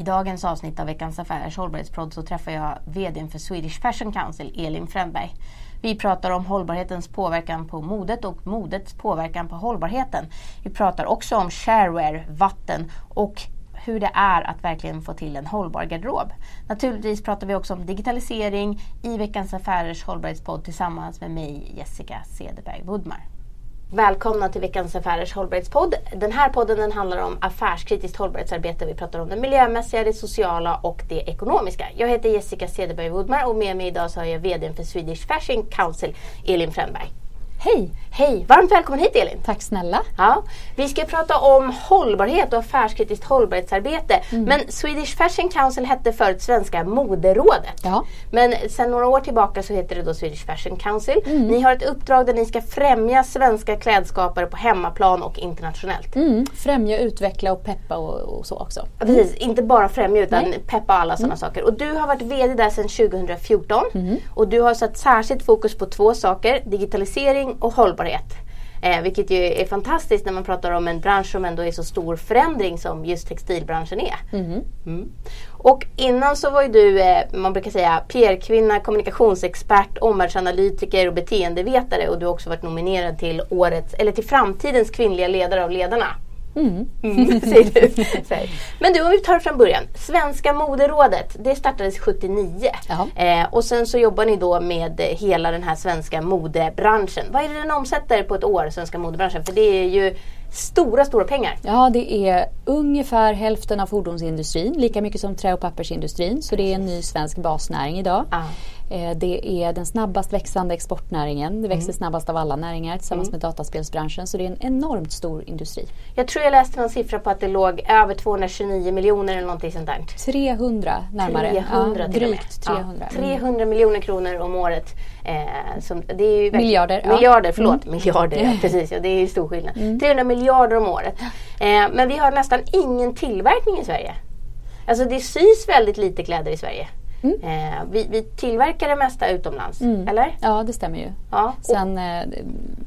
I dagens avsnitt av Veckans Affärers hållbarhetspodd så träffar jag VDn för Swedish Fashion Council, Elin Frändberg. Vi pratar om hållbarhetens påverkan på modet och modets påverkan på hållbarheten. Vi pratar också om shareware, vatten och hur det är att verkligen få till en hållbar garderob. Naturligtvis pratar vi också om digitalisering i Veckans Affärers hållbarhetspodd tillsammans med mig Jessica Cederberg Woodmar. Välkomna till veckans Affärers hållbarhetspodd. Den här podden den handlar om affärskritiskt hållbarhetsarbete. Vi pratar om det miljömässiga, det sociala och det ekonomiska. Jag heter Jessica Cederberg Woodmar och med mig idag så har jag VD för Swedish Fashion Council, Elin Fränberg. Hej! Hej! Varmt välkommen hit Elin! Tack snälla! Ja, vi ska prata om hållbarhet och affärskritiskt hållbarhetsarbete. Mm. Men Swedish Fashion Council hette förut Svenska moderrådet. Ja. Men sedan några år tillbaka så heter det då Swedish Fashion Council. Mm. Ni har ett uppdrag där ni ska främja svenska klädskapare på hemmaplan och internationellt. Mm. Främja, utveckla och peppa och, och så också. Ja, precis, inte bara främja utan Nej. peppa alla sådana mm. saker. Och du har varit VD där sedan 2014 mm. och du har satt särskilt fokus på två saker, digitalisering och hållbarhet. Eh, vilket ju är fantastiskt när man pratar om en bransch som ändå är så stor förändring som just textilbranschen är. Mm. Mm. Och innan så var ju du, eh, man brukar säga PR-kvinna, kommunikationsexpert, omvärldsanalytiker och beteendevetare och du har också varit nominerad till årets, eller till framtidens kvinnliga ledare av ledarna. Mm. Mm, säger du. Men du, om vi tar det från början. Svenska moderrådet, det startades 79. Eh, och sen så jobbar ni då med hela den här svenska modebranschen. Vad är det den omsätter på ett år, svenska modebranschen? För det är ju stora, stora pengar. Ja, det är ungefär hälften av fordonsindustrin, lika mycket som trä och pappersindustrin. Så det är en ny svensk basnäring idag. Ah. Eh, det är den snabbast växande exportnäringen. Det växer mm. snabbast av alla näringar tillsammans mm. med dataspelsbranschen. Så det är en enormt stor industri. Jag tror jag läste någon siffra på att det låg över 229 miljoner eller någonting sånt där. 300 närmare. 300 ja, drygt 300. Ja, 300 miljoner kronor om året. Eh, som, det är ju miljarder. Miljarder, ja. förlåt. Mm. Miljarder, ja, precis. Ja, det är ju stor skillnad. 300 mm. miljarder om året. Eh, men vi har nästan ingen tillverkning i Sverige. Alltså det sys väldigt lite kläder i Sverige. Mm. Eh, vi, vi, tillverkar det mesta utomlands, mm. eller? Ja, det stämmer ju. Ja, sen, eh,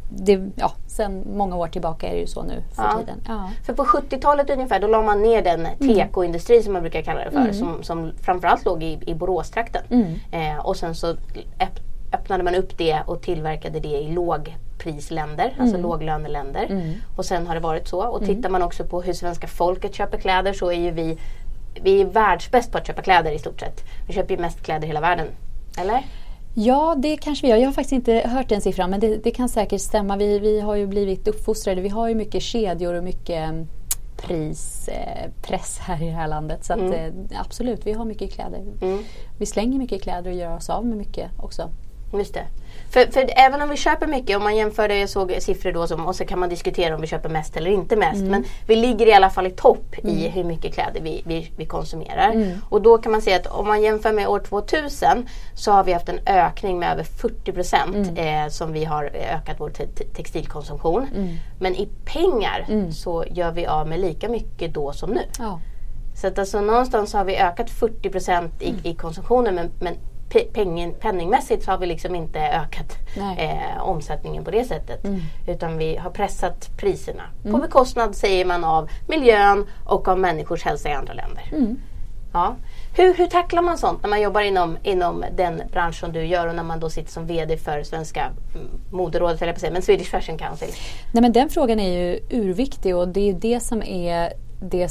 det, ja, sen många år tillbaka är det ju så nu för ja. tiden. Ja. För på 70-talet ungefär, då la man ner den mm. tekoindustri som man brukar kalla det för, mm. som, som framförallt låg i, i Boråstrakten. Mm. Eh, och sen så öppnade man upp det och tillverkade det i lågprisländer, mm. alltså låglöneländer. Mm. Och sen har det varit så. Och tittar man också på hur svenska folket köper kläder så är ju vi vi är världsbäst på att köpa kläder i stort sett. Vi köper ju mest kläder i hela världen. Eller? Ja, det kanske vi gör. Jag har faktiskt inte hört den siffran men det, det kan säkert stämma. Vi, vi har ju blivit uppfostrade. Vi har ju mycket kedjor och mycket mm, prispress här i det här landet. Så att, mm. Eh, absolut, vi har mycket kläder. Mm. Vi slänger mycket kläder och gör oss av med mycket också. Just det. För, för, även om vi köper mycket, om man jämför det, jag såg siffror då som, och så kan man diskutera om vi köper mest eller inte mest. Mm. Men vi ligger i alla fall i topp mm. i hur mycket kläder vi, vi, vi konsumerar. Mm. Och då kan man säga att om man jämför med år 2000 så har vi haft en ökning med över 40 procent mm. eh, som vi har ökat vår te textilkonsumtion. Mm. Men i pengar mm. så gör vi av med lika mycket då som nu. Ja. Så att alltså någonstans har vi ökat 40 procent i, i konsumtionen men, men pengen, penningmässigt så har vi liksom inte ökat eh, omsättningen på det sättet. Mm. Utan vi har pressat priserna mm. på bekostnad säger man av miljön och av människors hälsa i andra länder. Mm. Ja. Hur, hur tacklar man sånt när man jobbar inom, inom den som du gör och när man då sitter som VD för svenska mm, moderrådet, eller på säga, men Swedish Fashion Council? Nej, men den frågan är ju urviktig och det är det som är det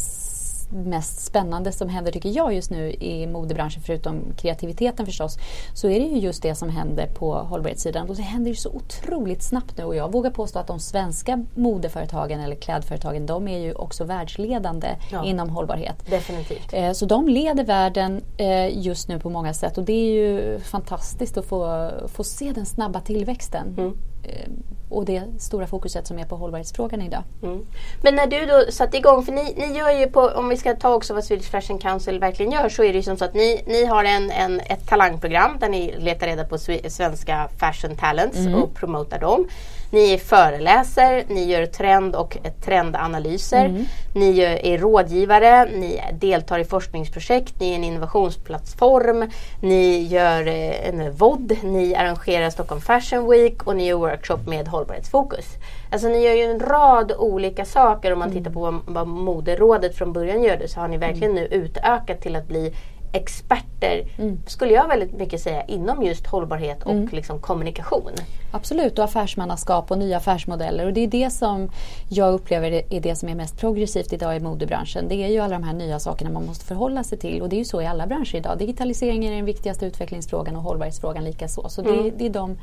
mest spännande som händer tycker jag just nu i modebranschen förutom kreativiteten förstås så är det ju just det som händer på hållbarhetssidan och det händer ju så otroligt snabbt nu och jag vågar påstå att de svenska modeföretagen eller klädföretagen de är ju också världsledande ja, inom hållbarhet. Definitivt. Eh, så de leder världen eh, just nu på många sätt och det är ju fantastiskt att få, få se den snabba tillväxten. Mm. Eh, och det stora fokuset som är på hållbarhetsfrågan idag. Mm. Men när du då satte igång, för ni, ni gör ju på, om vi ska ta också vad Swedish Fashion Council verkligen gör, så är det ju som så att ni, ni har en, en, ett talangprogram där ni letar reda på svenska fashion talents mm. och promotar dem. Ni föreläser, ni gör trend och trendanalyser, mm. ni är rådgivare, ni deltar i forskningsprojekt, ni är en innovationsplattform, ni gör eh, en VOD, ni arrangerar Stockholm Fashion Week och ni gör workshop med hållbarhetsfokus. Alltså ni gör ju en rad olika saker. Om man tittar på vad, vad moderrådet från början gjorde så har ni verkligen nu utökat till att bli experter, mm. skulle jag väldigt mycket säga, inom just hållbarhet och mm. liksom kommunikation. Absolut, och affärsmannaskap och nya affärsmodeller. Och det är det som jag upplever är det som är mest progressivt idag i modebranschen. Det är ju alla de här nya sakerna man måste förhålla sig till. Och det är ju så i alla branscher idag. Digitaliseringen är den viktigaste utvecklingsfrågan och hållbarhetsfrågan likaså. Så mm. det, det, är de,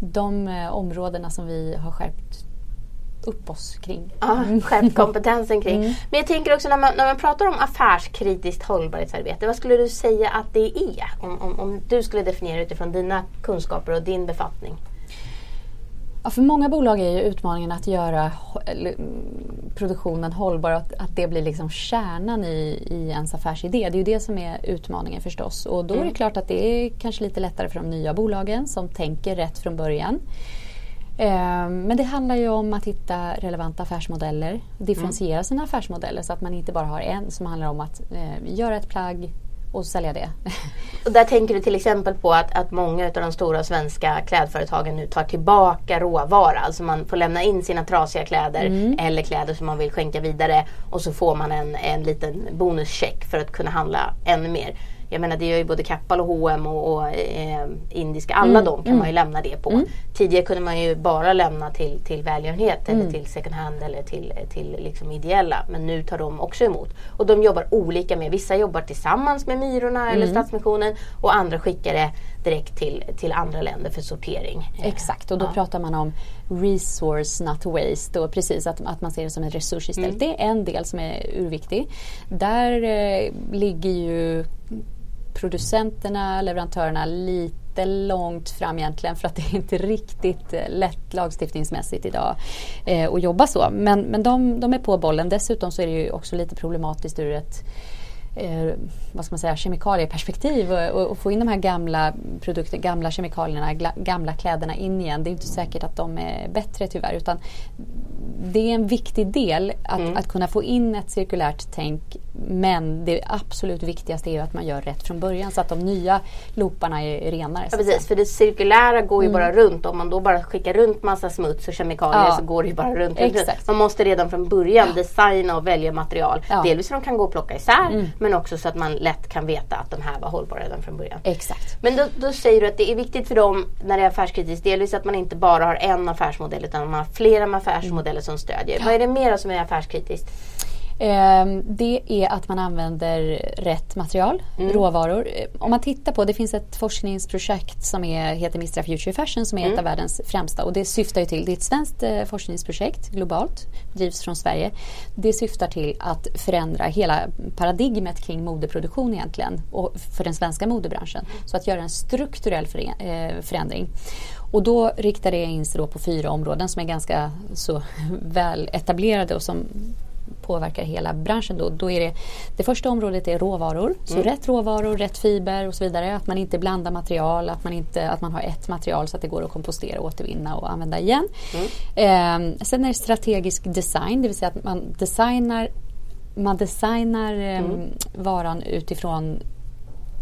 de eh, områdena som vi har skärpt upp oss kring. Ja, skärpt kompetensen kring. Mm. Men jag tänker också när man, när man pratar om affärskritiskt hållbarhetsarbete, vad skulle du säga att det är? Om, om, om du skulle definiera utifrån dina kunskaper och din befattning. Ja, för många bolag är ju utmaningen att göra produktionen hållbar och att, att det blir liksom kärnan i, i ens affärsidé. Det är ju det som är utmaningen förstås. Och då är det mm. klart att det är kanske lite lättare för de nya bolagen som tänker rätt från början. Ehm, men det handlar ju om att hitta relevanta affärsmodeller, differentiera mm. sina affärsmodeller så att man inte bara har en som handlar om att eh, göra ett plagg och sälja det. Och där tänker du till exempel på att, att många av de stora svenska klädföretagen nu tar tillbaka råvara. Alltså man får lämna in sina trasiga kläder mm. eller kläder som man vill skänka vidare och så får man en, en liten bonuscheck för att kunna handla ännu mer. Jag menar det gör ju både Kappahl och H&M och, och eh, Indiska. Alla mm. de kan mm. man ju lämna det på. Mm. Tidigare kunde man ju bara lämna till, till välgörenhet eller mm. till second hand eller till, till liksom ideella. Men nu tar de också emot. Och de jobbar olika med. Vissa jobbar tillsammans med Myrorna eller mm. Stadsmissionen och andra skickar det direkt till, till andra länder för sortering. Exakt och då ja. pratar man om resource not waste och precis att, att man ser det som en resurs istället. Mm. Det är en del som är urviktig. Där eh, ligger ju producenterna, leverantörerna lite långt fram egentligen för att det är inte riktigt eh, lätt lagstiftningsmässigt idag eh, att jobba så. Men, men de, de är på bollen. Dessutom så är det ju också lite problematiskt ur ett eh, vad ska man säga, kemikalieperspektiv och, och, och, få in de här gamla produkterna, gamla kemikalierna, gamla kläderna in igen. Det är inte säkert att de är bättre tyvärr utan det är en viktig del att, mm. att kunna få in ett cirkulärt tänk men det absolut viktigaste är att man gör rätt från början så att de nya looparna är renare. Ja, precis, för det cirkulära går ju mm. bara runt. Om man då bara skickar runt massa smuts och kemikalier ja. så går det ju bara runt. Exakt. Man måste redan från början ja. designa och välja material. Delvis så de kan gå och plocka isär mm. Men också så att man lätt kan veta att de här var hållbara redan från början. Exakt. Men då, då säger du att det är viktigt för dem när det är affärskritiskt delvis att man inte bara har en affärsmodell utan man har flera affärsmodeller mm. som stödjer. Vad är det mer som är affärskritiskt? Ehm, det är att man använder rätt material, mm. råvaror. Om man tittar på, det finns ett forskningsprojekt som är, heter Mistra Future Fashion som är mm. ett av världens främsta och det syftar ju till, det är ett svenskt eh, forskningsprojekt globalt, drivs från Sverige. Det syftar till att förändra hela paradigmet kring modeproduktion egentligen och för den svenska modebranschen. Så att göra en strukturell eh, förändring. Och då riktar det in sig på fyra områden som är ganska så väl etablerade och som påverkar hela branschen då, då är det det första området är råvaror. Så mm. rätt råvaror, rätt fiber och så vidare. Att man inte blandar material, att man, inte, att man har ett material så att det går att kompostera, återvinna och använda igen. Mm. Eh, sen är det strategisk design, det vill säga att man designar, man designar eh, mm. varan utifrån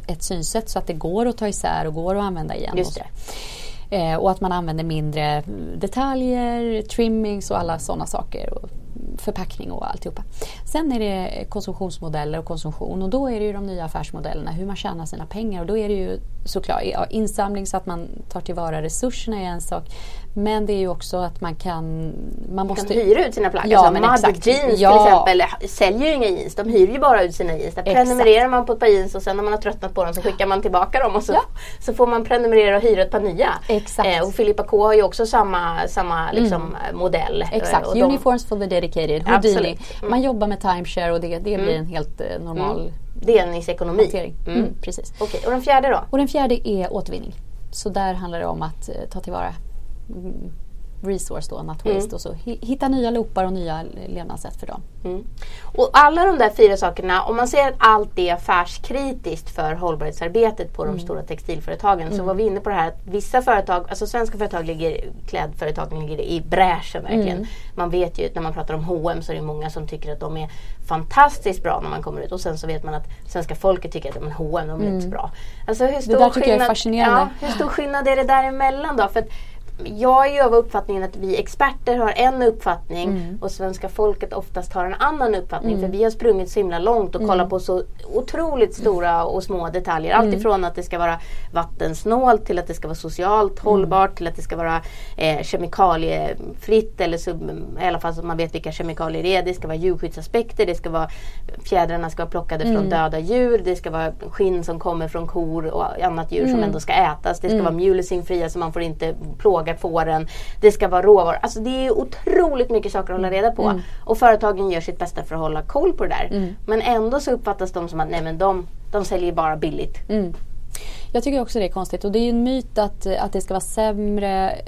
ett synsätt så att det går att ta isär och går att använda igen. Just och, eh, och att man använder mindre detaljer, trimmings och alla sådana saker. Och förpackning och alltihopa. Sen är det konsumtionsmodeller och konsumtion och då är det ju de nya affärsmodellerna, hur man tjänar sina pengar och då är det ju såklart insamling så att man tar tillvara resurserna är en sak. Men det är ju också att man kan... Man måste kan hyra ut sina plagg. Ja, alltså, exakt. Jeans ja. till exempel säljer ju inga jeans. De hyr ju bara ut sina jeans. Där prenumererar man på ett par jeans och sen när man har tröttnat på dem så skickar man tillbaka dem och så, ja. så får man prenumerera och hyra ett par nya. Exakt. Eh, och Filippa K har ju också samma, samma liksom, mm. modell. Exakt, och Uniforms for the dedicated. Houdini. Mm. Man jobbar med timeshare och det, det blir mm. en helt eh, normal mm. Delningsekonomi. Mm. mm. precis. Okay. Och den fjärde då? Och den fjärde är återvinning. Så där handlar det om att eh, ta tillvara resource då, not waste. Mm. Och så hitta nya loopar och nya levnadssätt för dem. Mm. Och alla de där fyra sakerna, om man ser att allt är affärskritiskt för hållbarhetsarbetet på de mm. stora textilföretagen så mm. var vi inne på det här att vissa företag, alltså svenska företag ligger, klädföretagen ligger i bräschen verkligen. Mm. Man vet ju när man pratar om H&M så är det många som tycker att de är fantastiskt bra när man kommer ut och sen så vet man att svenska folket tycker att H&M de är inte så bra. Alltså hur stor det där tycker skillnad, jag är fascinerande. Ja, hur stor skillnad är det däremellan då? För jag är ju av uppfattningen att vi experter har en uppfattning mm. och svenska folket oftast har en annan uppfattning. Mm. För vi har sprungit så himla långt och mm. kollat på så otroligt stora och små detaljer. Mm. ifrån att det ska vara vattensnålt till att det ska vara socialt mm. hållbart till att det ska vara eh, kemikaliefritt eller sub, i alla fall så man vet vilka kemikalier det är. Det ska vara djurskyddsaspekter, det ska vara fjädrarna ska vara plockade från mm. döda djur, det ska vara skinn som kommer från kor och annat djur som ändå ska ätas. Det ska vara mulesingfria så man får inte plåga fåren. Det ska vara råvaror. Alltså det är otroligt mycket saker att hålla reda på. Mm. Och företagen gör sitt bästa för att hålla koll på det där. Mm. Men ändå så uppfattas de som att nej men de, de säljer bara billigt. Mm. Jag tycker också det är konstigt och det är ju en myt att, att det ska vara sämre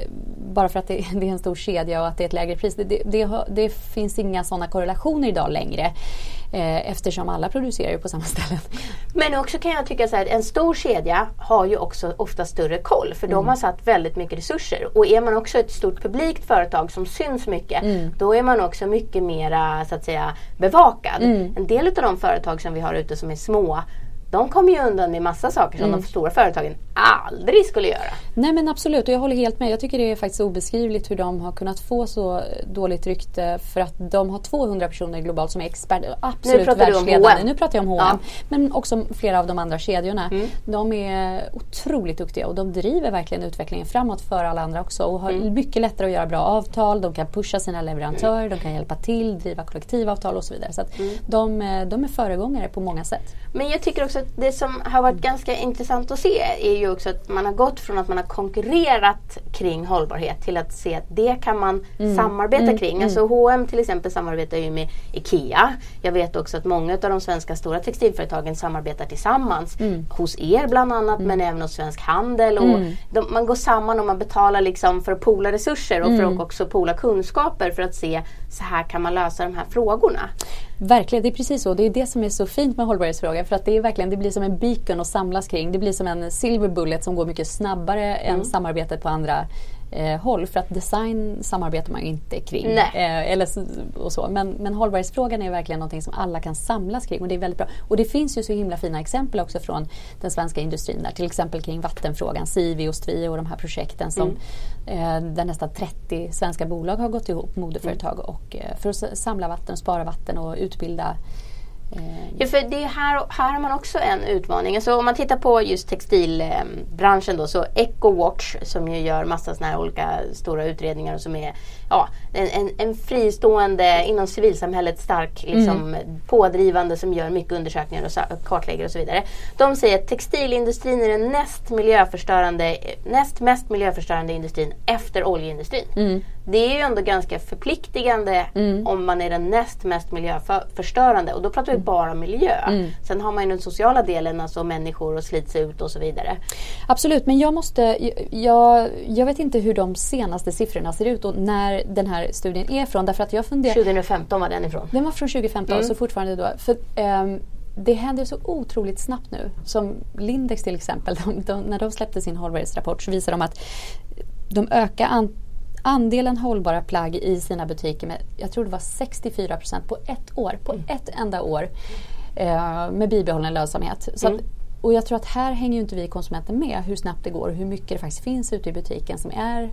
bara för att det, det är en stor kedja och att det är ett lägre pris. Det, det, det, det finns inga sådana korrelationer idag längre eh, eftersom alla producerar ju på samma ställen. Men också kan jag tycka så här, en stor kedja har ju också ofta större koll för mm. de har satt väldigt mycket resurser. Och är man också ett stort publikt företag som syns mycket mm. då är man också mycket mera så att säga bevakad. Mm. En del av de företag som vi har ute som är små de kommer ju undan med massa saker som mm. de stora företagen aldrig skulle göra. Nej men absolut och jag håller helt med. Jag tycker det är faktiskt obeskrivligt hur de har kunnat få så dåligt rykte för att de har 200 personer globalt som är experter, absolut nu världsledande. Nu pratar jag om H&M. Ja. Men också flera av de andra kedjorna. Mm. De är otroligt duktiga och de driver verkligen utvecklingen framåt för alla andra också och har mm. mycket lättare att göra bra avtal. De kan pusha sina leverantörer, de kan hjälpa till, driva kollektivavtal och så vidare. Så mm. de, de är föregångare på många sätt. Men jag tycker också att det som har varit ganska intressant att se är ju också att man har gått från att man har konkurrerat kring hållbarhet till att se att det kan man mm. samarbeta mm. kring. Alltså H&M till exempel samarbetar ju med IKEA. Jag vet också att många av de svenska stora textilföretagen samarbetar tillsammans. Mm. Hos er bland annat mm. men även hos Svensk Handel. Och mm. de, man går samman och man betalar liksom för att pola resurser och för att också pola kunskaper för att se så här kan man lösa de här frågorna. Verkligen, det är precis så. Det är det som är så fint med hållbarhetsfrågan. För att det är verkligen, det blir som en beacon att samlas kring. Det blir som en silver bullet som går mycket snabbare mm. än samarbetet på andra eh, håll. För att design samarbetar man ju inte kring. Eh, eller och så. Men, men hållbarhetsfrågan är verkligen någonting som alla kan samlas kring och det är väldigt bra. Och det finns ju så himla fina exempel också från den svenska industrin där. Till exempel kring vattenfrågan, Sivi och Stvi och de här projekten som mm. eh, där nästan 30 svenska bolag har gått ihop, modeföretag, mm. och, eh, för att samla vatten, spara vatten och utbilda Eh, ja, för det här, här har man också en utmaning. Alltså om man tittar på just textilbranschen eh, då så EcoWatch som ju gör massa såna här olika stora utredningar och som är ja, en, en, en fristående inom civilsamhället stark liksom, mm. pådrivande som gör mycket undersökningar och kartlägger och så vidare. De säger att textilindustrin är den näst, miljöförstörande, näst mest miljöförstörande industrin efter oljeindustrin. Mm. Det är ju ändå ganska förpliktigande mm. om man är den näst mest miljöförstörande och då pratar vi mm. bara miljö. Mm. Sen har man ju den sociala delen, alltså människor och slits ut och så vidare. Absolut, men jag måste, jag, jag vet inte hur de senaste siffrorna ser ut och när den här studien är från. Därför att jag funderar, 2015 var den ifrån. Den var från 2015, mm. så fortfarande då. För, um, det händer så otroligt snabbt nu. Som Lindex till exempel, de, de, när de släppte sin hållbarhetsrapport så visade de att de ökar an, andelen hållbara plagg i sina butiker med, jag tror det var 64 procent på ett år. På mm. ett enda år. Eh, med bibehållen lönsamhet. Mm. att, och jag tror att här hänger ju inte vi konsumenter med hur snabbt det går och hur mycket det faktiskt finns ute i butiken som är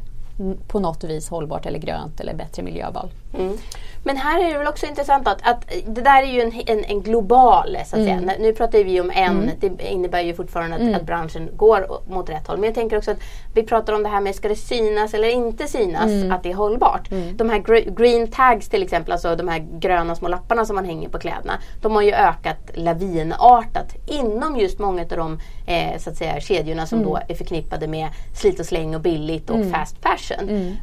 på något vis hållbart eller grönt eller bättre miljöval. Mm. Men här är det väl också intressant att, att det där är ju en, en, en global, så att mm. säga. Nu pratar vi om en, mm. det innebär ju fortfarande att, mm. att, branschen går mot rätt håll. Men jag tänker också att vi pratar om det här med ska det synas eller inte synas mm. att det är hållbart. Mm. De här green tags till exempel, alltså de här gröna små lapparna som man hänger på kläderna. De har ju ökat lavinartat inom just många av de eh, så att säga, kedjorna som då är förknippade med slit och släng och billigt och fast fashion.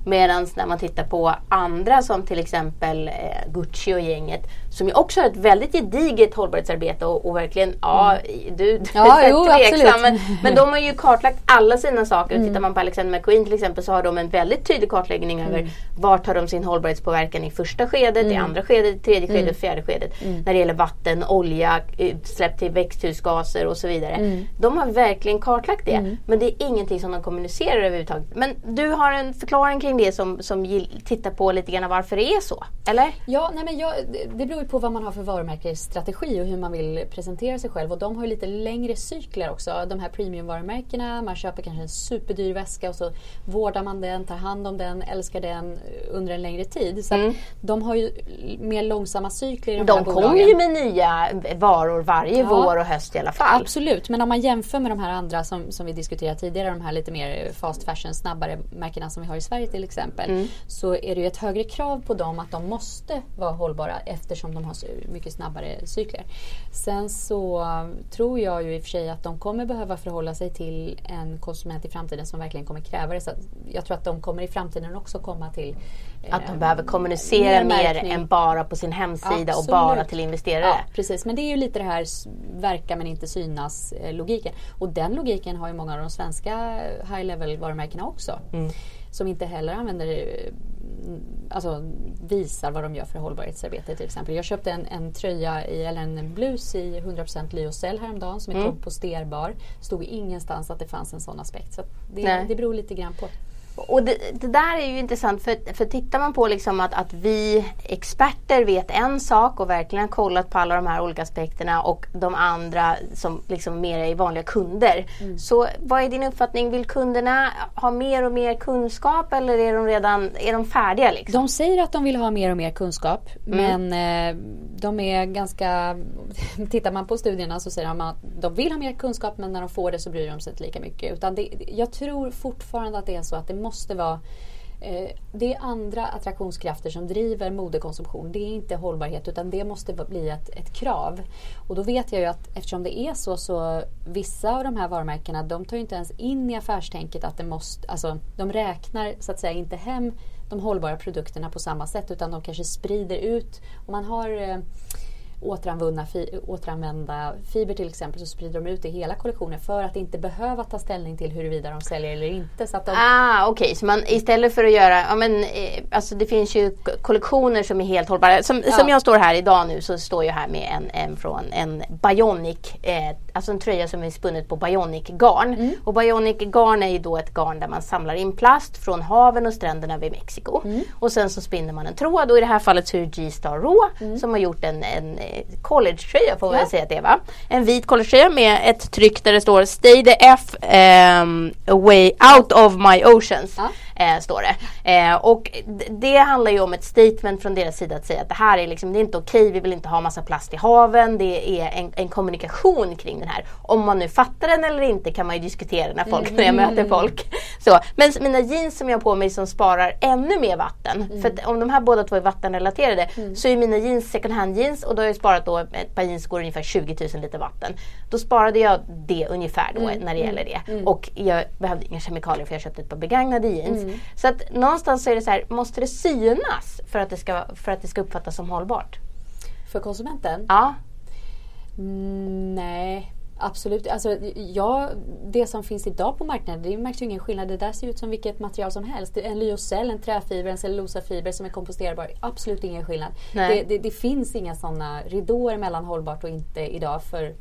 Medan när man tittar på andra som till exempel eh, Gucci och gänget som ju också har ett väldigt gediget hållbarhetsarbete och, och verkligen, ja mm. du, du ja, är jo, tveksam. Men, men, de har ju kartlagt alla sina saker. Mm. Tittar man på Alexander McQueen till exempel så har de en väldigt tydlig kartläggning mm. över vart har de sin hållbarhetspåverkan i första skedet, mm. i andra skedet, tredje skedet, mm. fjärde skedet. Mm. När det gäller vatten, olja, utsläpp till växthusgaser och så vidare. Mm. De har verkligen kartlagt det. Men det är ingenting som de kommunicerar överhuvudtaget. Men du har en förklaring kring det som, som tittar på lite grann varför det är så? Eller? Ja, nej men jag, det beror på vad man har för varumärkesstrategi och hur man vill presentera sig själv. Och de har ju lite längre cykler också. De här premiumvarumärkena, man köper kanske en superdyr väska och så vårdar man den, tar hand om den, älskar den under en längre tid. Så mm. de har ju mer långsamma cykler i de, de kommer ju med nya varor varje ja, vår och höst i alla fall. Absolut, men om man jämför med de här andra som, som vi diskuterade tidigare, de här lite mer fast fashion, snabbare märkena som vi har i Sverige till exempel. Mm. Så är det ju ett högre krav på dem att de måste vara hållbara eftersom de har mycket snabbare cykler. Sen så tror jag ju i och för sig att de kommer behöva förhålla sig till en konsument i framtiden som verkligen kommer kräva det. Så jag tror att de kommer i framtiden också komma till att de eh, behöver kommunicera mer, mer än bara på sin hemsida Absolut. och bara till investerare. Ja, precis, men det är ju lite det här verka men inte synas eh, logiken. Och den logiken har ju många av de svenska high level varumärkena också. Mm. Som inte heller använder eh, alltså, visar vad de gör för hållbarhetsarbete till exempel. Jag köpte en, en tröja i, eller en blus i 100% lyocell häromdagen som är mm. komposterbar. stod ingenstans att det fanns en sån aspekt. Så det, det beror lite grann på. Och det, det, där är ju intressant för, för tittar man på liksom att, att vi experter vet en sak och verkligen har kollat på alla de här olika aspekterna och de andra som liksom mer är vanliga kunder. Mm. Så vad är din uppfattning? Vill kunderna ha mer och mer kunskap eller är de redan är de färdiga? Liksom? De säger att de vill ha mer och mer kunskap mm. men eh, de är ganska... Tittar man på studierna så säger de att de vill ha mer kunskap men när de får det så bryr de sig inte lika mycket. Utan det, jag tror fortfarande att det är så att det måste vara eh, det är andra attraktionskrafter som driver modekonsumtion. Det är inte hållbarhet utan det måste bli ett, ett, krav. Och då vet jag ju att eftersom det är så så vissa av de här varumärkena de tar inte ens in i affärstänket att det måste, alltså de räknar så att säga inte hem de hållbara produkterna på samma sätt utan de kanske sprider ut. Om man har eh, eh, återanvända, fi, återanvända fiber till exempel så sprider de ut det i hela kollektionen för att inte behöva ta ställning till huruvida de säljer eller inte. Så att de... Ah, Okej, okay. så man istället för att göra, ja, men, eh, alltså det finns ju kollektioner som är helt hållbara. Som, ja. som jag står här idag nu så står jag här med en, en från en Bionic, eh, alltså en tröja som är spunnet på Bionic garn. Mm. Och Bionic garn är ju då ett garn där man samlar in plast från haven och stränderna vid Mexiko. Mm. Och sen så spinner man en tråd och i det här fallet så är det G-Star Raw mm. som har gjort en, en collegetröja får man ja. säga att det var. En vit collegetröja med ett tryck där det står Stay the F um, away out of my oceans. Ja eh, står det. Eh, och det handlar ju om ett statement från deras sida att säga att det här är liksom, det är inte okej, okay, vi vill inte ha massa plast i haven. Det är en, en, kommunikation kring den här. Om man nu fattar den eller inte kan man ju diskutera när, folk, mm. när jag möter folk. Så, men mina jeans som jag har på mig som sparar ännu mer vatten. Mm. För om de här båda två är vattenrelaterade mm. så är mina jeans second hand jeans och då har jag sparat då ett par jeans går ungefär 20 000 liter vatten. Då sparade jag det ungefär då mm. när det gäller det. Mm. Och jag behövde inga kemikalier för jag köpte ett par begagnade jeans. Mm. Så att någonstans så är det så här, måste det synas för att det ska, för att det ska uppfattas som hållbart? För konsumenten? Ja. Mm, nej, absolut. Alltså, ja, det som finns idag på marknaden, det märks ju ingen skillnad. Det där ser ut som vilket material som helst. En lyocell, en träfiber, en cellulosafiber som är komposterbar. Absolut ingen skillnad. Det, det, det, finns inga sådana ridåer mellan hållbart och inte idag för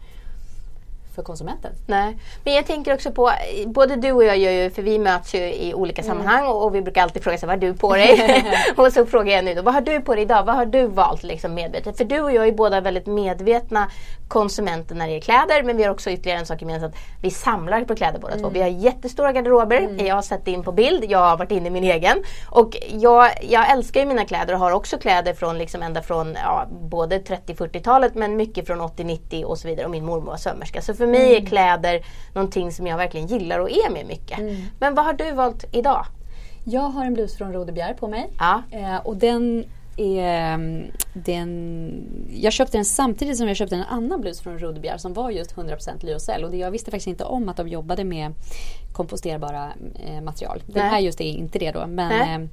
för konsumenten. Nej, men jag tänker också på, både du och jag gör ju, för vi möts ju i olika mm. sammanhang och, och, vi brukar alltid fråga sig vad har du på dig? och så frågar jag nu då, vad har du på dig idag? Vad har du valt liksom medvetet? För du och jag är båda väldigt medvetna konsumenter när det är kläder men vi har också ytterligare en sak gemensamt. Vi samlar på kläder båda mm. två. Vi har jättestora garderober. Mm. Jag har sett in på bild. Jag har varit inne i min egen. Och jag, jag älskar ju mina kläder och har också kläder från liksom ända från ja, både 30-40-talet men mycket från 80-90 och så vidare. Och min mormor var sömmerska. Så för mig är mm. kläder någonting som jag verkligen gillar och är med mycket. Mm. Men vad har du valt idag? Jag har en blus från Rodebjer på mig. Ja. Eh, och den är mm, den, jag köpte den samtidigt som jag köpte en annan blus från Rodebjer som var just 100% lyocell. Och det, jag visste faktiskt inte om att de jobbade med komposterbara eh, material. Den Nej. här just är inte det då. Men, Eh,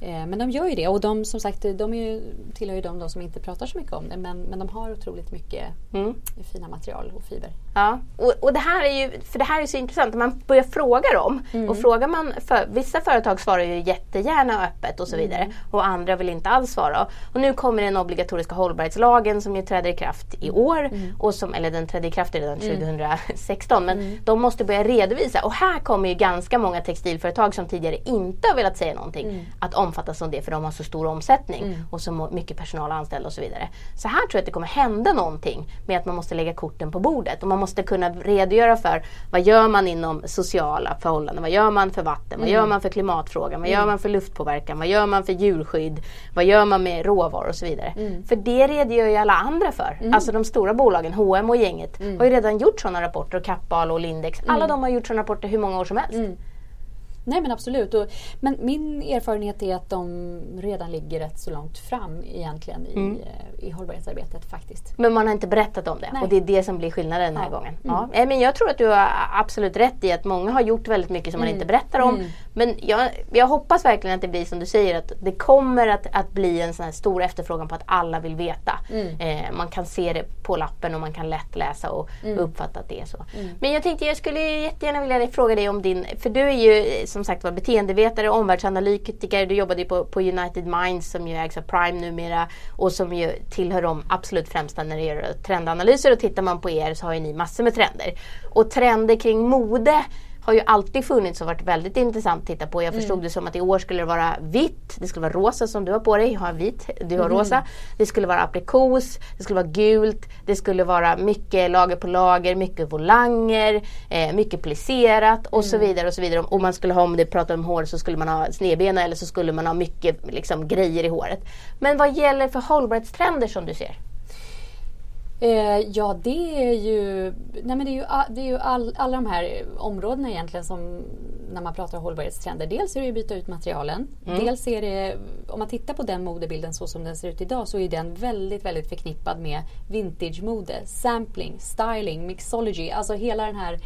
men de gör ju det och de som sagt de är ju, tillhör ju de, de som inte pratar så mycket om det men, men de har otroligt mycket mm. fina material och fiber. Ja, och, och det här är ju för det här är så intressant. Man börjar fråga dem mm. och frågar man för, vissa företag svarar ju jättegärna öppet och så mm. vidare mm. och andra vill inte alls svara. Och nu kommer den obligatoriska hållbarhetslagen som ju träder i kraft i år mm. och som, eller den trädde i kraft redan 2016 mm. men de måste börja redovisa och här kommer ju ganska många textilföretag som tidigare inte har velat säga någonting att om omfattas av det för de har så stor omsättning Mm. och så mycket personal anställd och så vidare. Så här tror jag att det kommer hända någonting med att man måste lägga korten på bordet och man måste kunna redogöra för vad gör man inom sociala förhållanden, vad gör man för vatten, vad Mm. gör man för klimatfrågan, vad gör man för luftpåverkan, vad gör man för djurskydd, vad gör man med råvaror och så vidare. Mm. För det redogör ju alla andra för. Alltså de stora bolagen, H&M och gänget, Mm. har ju redan gjort sådana rapporter och Kappahl och Lindex. Alla de har gjort sådana rapporter hur många år som helst. Mm. Nej men absolut. Och, men min erfarenhet är att de redan ligger rätt så långt fram egentligen i, Mm. eh, i hållbarhetsarbetet faktiskt. Men man har inte berättat om det Nej. och det är det som blir skillnaden den här Ja. gången. Mm. Ja. Nej, Men jag tror att du har absolut rätt i att många har gjort väldigt mycket som man Mm. inte berättar om. Mm. Men jag, jag hoppas verkligen att det blir som du säger att det kommer att, att bli en sån här stor efterfrågan på att alla vill veta. Mm. Eh, man kan se det på lappen och man kan lätt läsa och Mm. uppfatta att det är så. Men jag tänkte jag skulle jättegärna vilja fråga dig om din, för du är ju eh, som sagt var beteendevetare, omvärldsanalytiker, du jobbade ju på, på United Minds som ju ägs av Prime numera och som ju tillhör de absolut främsta när det gäller trendanalyser och tittar man på er så har ju ni massor med trender. Och trender kring mode har ju alltid funnits och varit väldigt intressant att titta på. Jag förstod det som att i år skulle det vara vitt, det skulle vara rosa som du har på dig, jag har vit, du har rosa. Det skulle vara aprikos, det skulle vara gult, det skulle vara mycket lager på lager, mycket volanger, eh, mycket plisserat och så vidare. och så vidare. Om man skulle ha, om det pratar om hår så skulle man ha snedbena eller så skulle man ha mycket liksom, grejer i håret. Men vad gäller för hållbarhetstrender som du ser? Eh, ja, det är ju, nej men det är ju, det är ju all, alla de här områdena egentligen som när man pratar hållbarhetstrender. Dels är det att byta ut materialen. Dels är det, om man tittar på den modebilden så som den ser ut idag så är den väldigt, väldigt förknippad med vintage-mode, sampling, styling, mixology. Alltså hela den här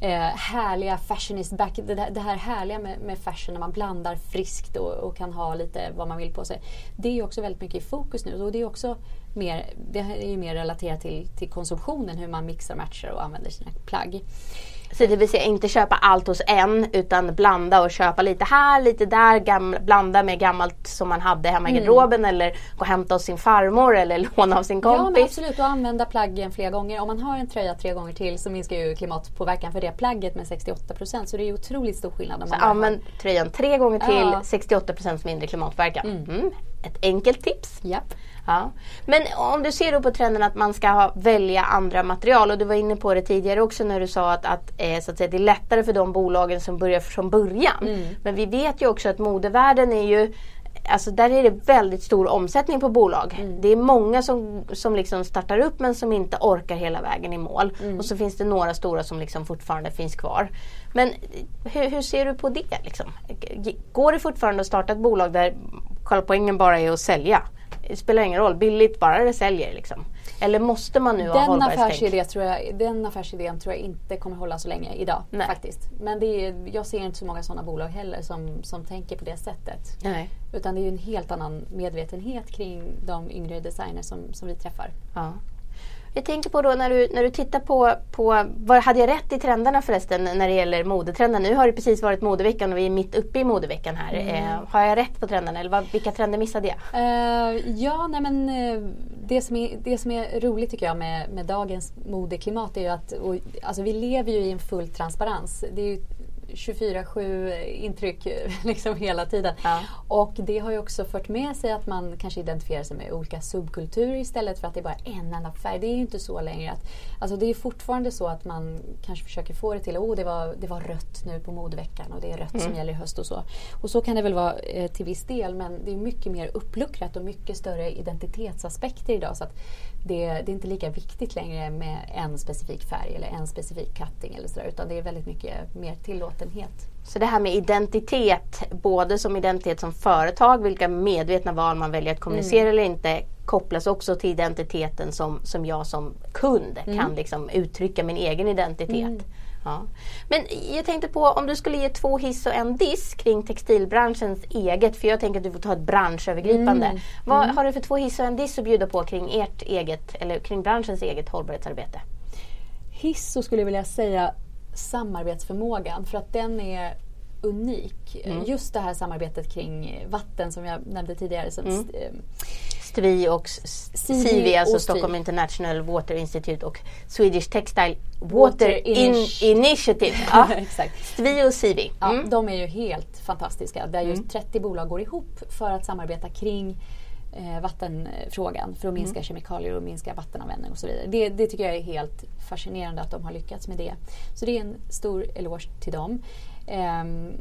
eh, härliga fashionist back, det, där, det här härliga med, med fashion när man blandar friskt och, och kan ha lite vad man vill på sig. Det är ju också väldigt mycket i fokus nu och det är också mer, det är ju mer relaterat till, till konsumtionen, hur man mixar, matchar och använder sina plagg. Så det vill säga inte köpa allt hos en utan blanda och köpa lite här, lite där, gam- blanda med gammalt som man hade hemma i garderoben eller gå och hämta hos sin farmor eller låna av sin Ja men kompis. absolut, och använda plaggen flera gånger. Om man har en tröja tre gånger till så minskar ju klimatpåverkan för det plagget med 68 procent. Så det är ju otroligt stor skillnad. Om Så man bara använd tröjan tre gånger till, Ja. 68% mindre klimatpåverkan. Mm. Ett enkelt tips. Japp. Ja. Men om du ser då på trenden att man ska ha, välja andra material och du var inne på det tidigare också när du sa att, att, eh, så att säga, det är lättare för de bolagen som börjar från början. Mm. Men vi vet ju också att modevärlden är ju Alltså där är det väldigt stor omsättning på bolag. Mm. Det är många som, som liksom startar upp men som inte orkar hela vägen i mål. Mm. Och så finns det några stora som liksom fortfarande finns kvar. Men hur, hur ser du på det? Liksom? Går det fortfarande att starta ett bolag där själva poängen bara är att sälja? Det spelar ingen roll, billigt bara det säljer. Liksom. Eller måste man nu ha Den, hållbarhetstänk? tror jag, den affärsidén tror jag inte kommer hålla så länge idag. Nej. faktiskt. Men det är, jag ser inte så många sådana bolag heller som, som tänker på det sättet. Nej. Utan det är en helt annan medvetenhet kring de yngre designers som, som vi träffar. Ja. Jag tänker på då när du, när du tittar på, på vad hade jag rätt i trenderna förresten när det gäller modetrender? Nu har det precis varit modeveckan och vi är mitt uppe i modeveckan här. Eh, har jag rätt på trenderna eller vad, vilka trender missade jag? Eh, ja, nej men eh, det, som är, det som är roligt tycker jag med, med dagens modeklimat är ju att och, alltså vi lever ju i en full transparens. Det är 24-7 intryck liksom hela tiden. Ja. Och det har ju också fört med sig att man kanske identifierar sig med olika subkulturer istället för att det är bara en enda färg. Det är ju inte så längre. Att, alltså det är fortfarande så att man kanske försöker få det till att oh, det, var, det var rött nu på modeveckan och det är rött som gäller i höst och så. Och så kan det väl vara eh, till viss del men det är mycket mer uppluckrat och mycket större identitetsaspekter idag. Så att det, det är inte lika viktigt längre med en specifik färg eller en specifik cutting eller sådär utan det är väldigt mycket mer tillåtenhet. Så det här med identitet, både som identitet som företag, vilka medvetna val man väljer att kommunicera eller inte, kopplas också till identiteten som, som jag som kund kan liksom uttrycka min egen identitet. Ja. Men jag tänkte på om du skulle ge två hiss och en diss kring textilbranschens eget, för jag tänker att du får ta ett branschövergripande. Vad har du för två hiss och en diss att bjuda på kring ert eget, eller kring branschens eget hållbarhetsarbete? Hiss så skulle jag vilja säga samarbetsförmågan för att den är unik. Just det här samarbetet kring vatten som jag nämnde tidigare. Eh, STVI och CIVI, alltså Stockholm International Water Institute och Swedish Textile Water, Water In Initiative. Ja. STVI och CIVI. Mm. Ja, de är ju helt fantastiska. Där just 30 mm. bolag går ihop för att samarbeta kring eh, vattenfrågan för att minska mm. kemikalier och minska vattenanvändning och så vidare. Det, det, tycker jag är helt fascinerande att de har lyckats med det. Så det är en stor eloge till dem. Um,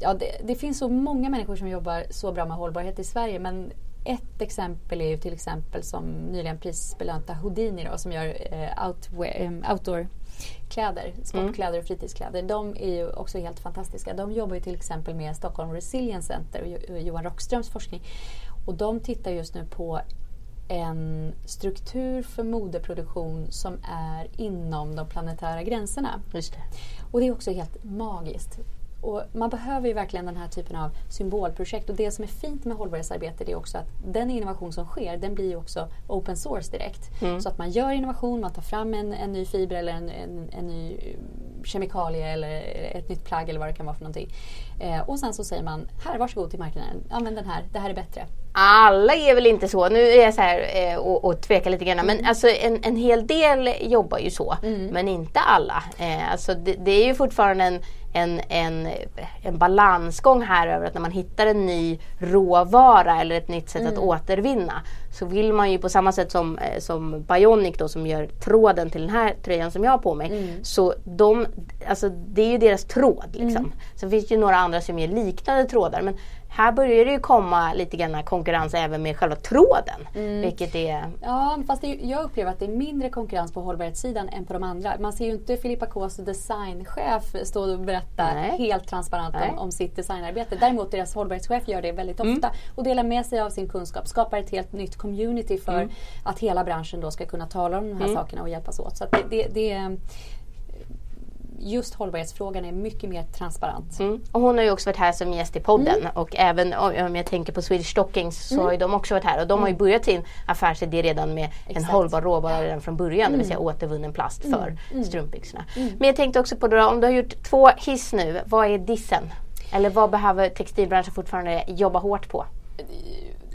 ja, det, det, finns så många människor som jobbar så bra med hållbarhet i Sverige men ett exempel är ju till exempel som nyligen prisbelönta Houdini då, som gör eh, outwear, eh, outdoor-kläder, sportkläder och fritidskläder. De är ju också helt fantastiska. De jobbar ju till exempel med Stockholm Resilience Center och Johan Rockströms forskning. Och de tittar just nu på en struktur för modeproduktion som är inom de planetära gränserna. Just det. Och det är också helt magiskt. Och man behöver ju verkligen den här typen av symbolprojekt och det som är fint med hållbarhetsarbete är också att den innovation som sker den blir också open source direkt. Mm. Så att man gör innovation, man tar fram en, en ny fiber eller en, en, en ny kemikalie eller ett nytt plagg eller vad det kan vara för någonting. Eh, och sen så säger man, här varsågod till marknaden, använd den här, det här är bättre. Alla är väl inte så. Nu är jag så här eh, och, och tvekar lite grann. Mm. Men alltså en, en hel del jobbar ju så. Mm. Men inte alla. Eh, alltså det, det, är ju fortfarande en en, en, en balansgång här över att när man hittar en ny råvara eller ett nytt sätt mm. att återvinna så vill man ju på samma sätt som, eh, som Bionic då som gör tråden till den här tröjan som jag har på mig. Mm. Så de, alltså, det är ju deras tråd. Liksom. Mm. Sen finns det ju några andra som ger liknande trådar. Men här börjar det ju komma lite grann konkurrens även med själva tråden. Mm. Vilket är... Ja, fast är, jag upplever att det är mindre konkurrens på hållbarhetssidan än på de andra. Man ser ju inte Filippa Kås designchef stå och berätta Nej. helt transparent om, om, sitt designarbete. Däremot deras hållbarhetschef gör det väldigt mm. ofta mm. och delar med sig av sin kunskap. Skapar ett helt nytt community för mm. att hela branschen då ska kunna tala om de här mm. sakerna och hjälpas åt. Så det, det, det just hållbarhetsfrågan är mycket mer transparent. Mm. Och hon har ju också varit här som gäst i podden mm. och även om jag tänker på Swedish Stockings så mm. har ju de också varit här och de har ju mm. börjat sin affärsidé redan med Exakt. en hållbar råvara redan från början, det vill säga mm. återvunnen plast för mm. mm. strumpbyxorna. Men jag tänkte också på det om du har gjort två hiss nu, vad är dissen? Eller vad behöver textilbranschen fortfarande jobba hårt på?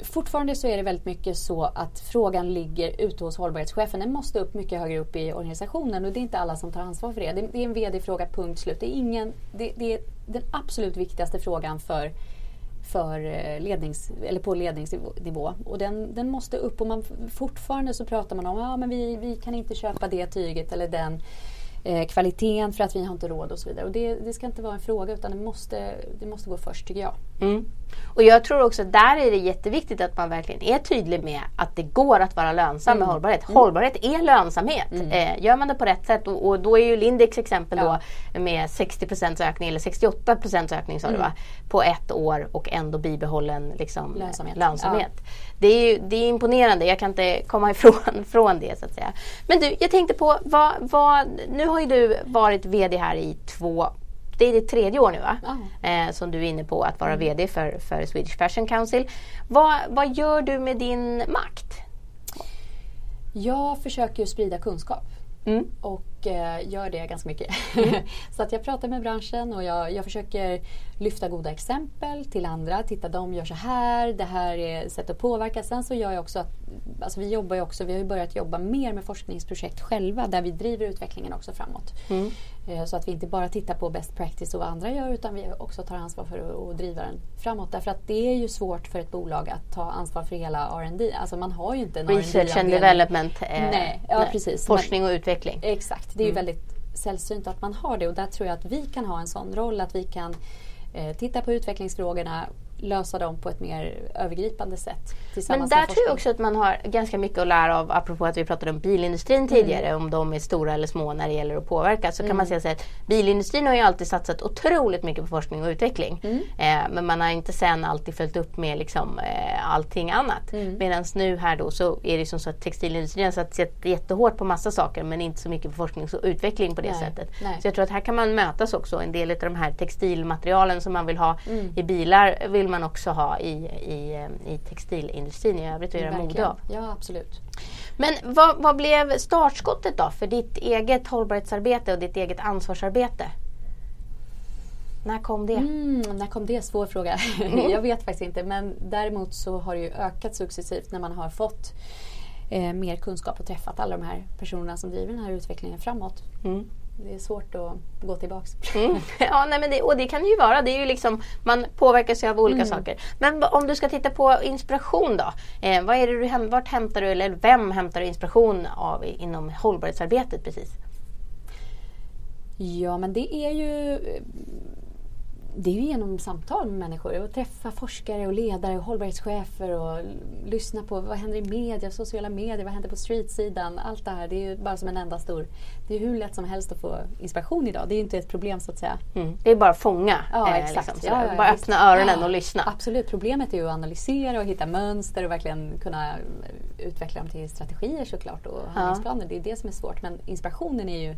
Fortfarande så är det väldigt mycket så att frågan ligger ute hos hållbarhetschefen. Den måste upp mycket högre upp i organisationen och det är inte alla som tar ansvar för det. Det, är en VD-fråga, punkt slut. Det är, ingen, det, det är den absolut viktigaste frågan för för eh, lednings, eller på ledningsnivå. Och den, den måste upp och man, fortfarande så pratar man om att ja, vi, vi kan inte köpa det tyget eller den eh, kvaliteten för att vi har inte råd och så vidare. Och det, det ska inte vara en fråga utan det måste, det måste gå först tycker jag. Mm. Och jag tror också att där är det jätteviktigt att man verkligen är tydlig med att det går att vara lönsam mm. med hållbarhet. Mm. Hållbarhet är lönsamhet. Mm. Eh, gör man det på rätt sätt och, och då är ju Lindex exempel ja. då med 60% ökning eller 68 ökning sa du va? Mm. På ett år och ändå bibehållen liksom, lönsamhet. lönsamhet. Ja. Det, är ju, det är imponerande. Jag kan inte komma ifrån från det så att säga. Men du, jag tänkte på vad, vad, nu har ju du varit VD här i två det är ditt tredje år nu va? Ah. Eh, som du är inne på att vara mm. VD för, för Swedish Fashion Council. Vad, vad gör du med din makt? Jag försöker sprida kunskap. Mm. Och eh, gör det ganska mycket. Mm. så att jag pratar med branschen och jag, jag försöker lyfta goda exempel till andra. Titta, de gör så här, det här är sätt att påverka. Sen så gör jag också att, alltså vi jobbar också, vi har ju börjat jobba mer med forskningsprojekt själva där vi driver utvecklingen också framåt. Mm. Eh, så att vi inte bara tittar på best practice och vad andra gör utan vi också tar ansvar för att, att driva den framåt. Därför att det är ju svårt för ett bolag att ta ansvar för hela R&D. Alltså man har ju inte en Research and development. Eh, nej, ja, nej. precis. Forskning och utveckling. Exakt, det är mm. ju väldigt sällsynt att man har det och där tror jag att vi kan ha en sån roll att vi kan eh, titta på utvecklingsfrågorna lösa dem på ett mer övergripande sätt. Men där tror jag också att man har ganska mycket att lära av, apropå att vi pratade om bilindustrin mm. tidigare, mm. om de är stora eller små när det gäller att påverka. Så mm. kan man mm. säga att bilindustrin har ju alltid satsat otroligt mycket på forskning och utveckling. Mm. Eh, men man har inte sen alltid följt upp med liksom, eh, allting annat. Mm. Medan nu här då så är det som så att textilindustrin har satsat jättehårt på massa saker men inte så mycket på forskning och utveckling på det Nej. sättet. Nej. Så jag tror att här kan man mötas också. En del av de här textilmaterialen som man vill ha i bilar vill man också ha i, i, i textilindustrin i övrigt och göra mode av. Ja, absolut. Men vad, vad blev startskottet då för ditt eget hållbarhetsarbete och ditt eget ansvarsarbete? När kom det? Mm, när kom det? Svår fråga. Mm. jag vet faktiskt inte. Men däremot så har det ju ökat successivt när man har fått eh, mer kunskap och träffat alla de här personerna som driver den här utvecklingen framåt. Mm. Det är svårt att gå tillbaks. Mm. Ja, nej, men det, och det kan det ju vara. Det är ju liksom, man påverkas ju av olika mm. saker. Men om du ska titta på inspiration då. Eh, vad är det du, vart hämtar du, eller vem hämtar du inspiration av inom hållbarhetsarbetet precis? Ja, men det är ju det är ju genom samtal med människor. Att träffa forskare och ledare och hållbarhetschefer och lyssna på vad händer i media, sociala medier, vad händer på streetsidan. Allt det här, det är ju bara som en enda stor... Det är hur lätt som helst att få inspiration idag. Det är ju inte ett problem så att säga. Mm. Det är bara att fånga. Ja, eh, exakt. Liksom, ja, ja, bara öppna öronen och lyssna. Absolut. Problemet är ju att analysera och hitta mönster och verkligen kunna utveckla dem till strategier såklart och handlingsplaner. Det är det som är svårt. Men inspirationen är ju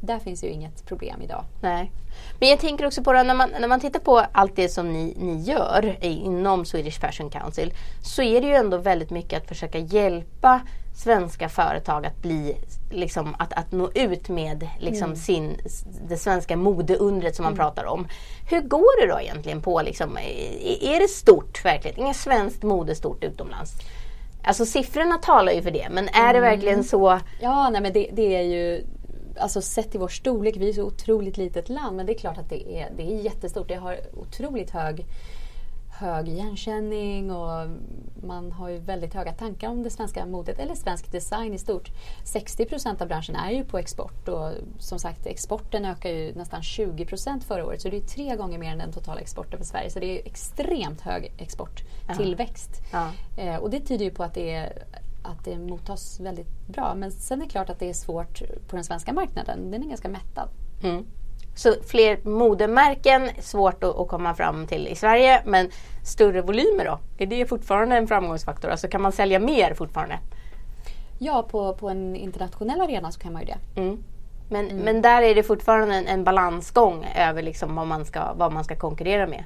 där finns ju inget problem idag. Nej. Men jag tänker också på det, när man, när man tittar på allt det som ni, ni gör inom Swedish Fashion Council så är det ju ändå väldigt mycket att försöka hjälpa svenska företag att bli liksom, att, att nå ut med liksom mm. sin, det svenska modeundret som man mm. pratar om. Hur går det då egentligen på liksom, är det stort verkligen? Är svenskt mode stort utomlands? Alltså siffrorna talar ju för det men är det mm. verkligen så? Ja, nej men det, det är ju alltså sett till vår storlek, vi är så otroligt litet land, men det är klart att det är, det är jättestort. Det har otroligt hög, hög igenkänning och man har ju väldigt höga tankar om det svenska modet eller svensk design i stort. 60 procent av branschen är ju på export och som sagt exporten ökar ju nästan 20 procent förra året så det är tre gånger mer än den totala exporten för Sverige. Så det är extremt hög exporttillväxt. Ja. Ja. Eh, och det tyder ju på att det är att det mottas väldigt bra. Men sen är det klart att det är svårt på den svenska marknaden. Den är ganska mättad. Mm. Så fler modemärken, svårt att, att, komma fram till i Sverige. Men större volymer då? Är det fortfarande en framgångsfaktor? Alltså kan man sälja mer fortfarande? Ja, på, på en internationell arena så kan man ju det. Mm. Men, mm. men där är det fortfarande en, en balansgång över liksom vad, man ska, vad man ska konkurrera med.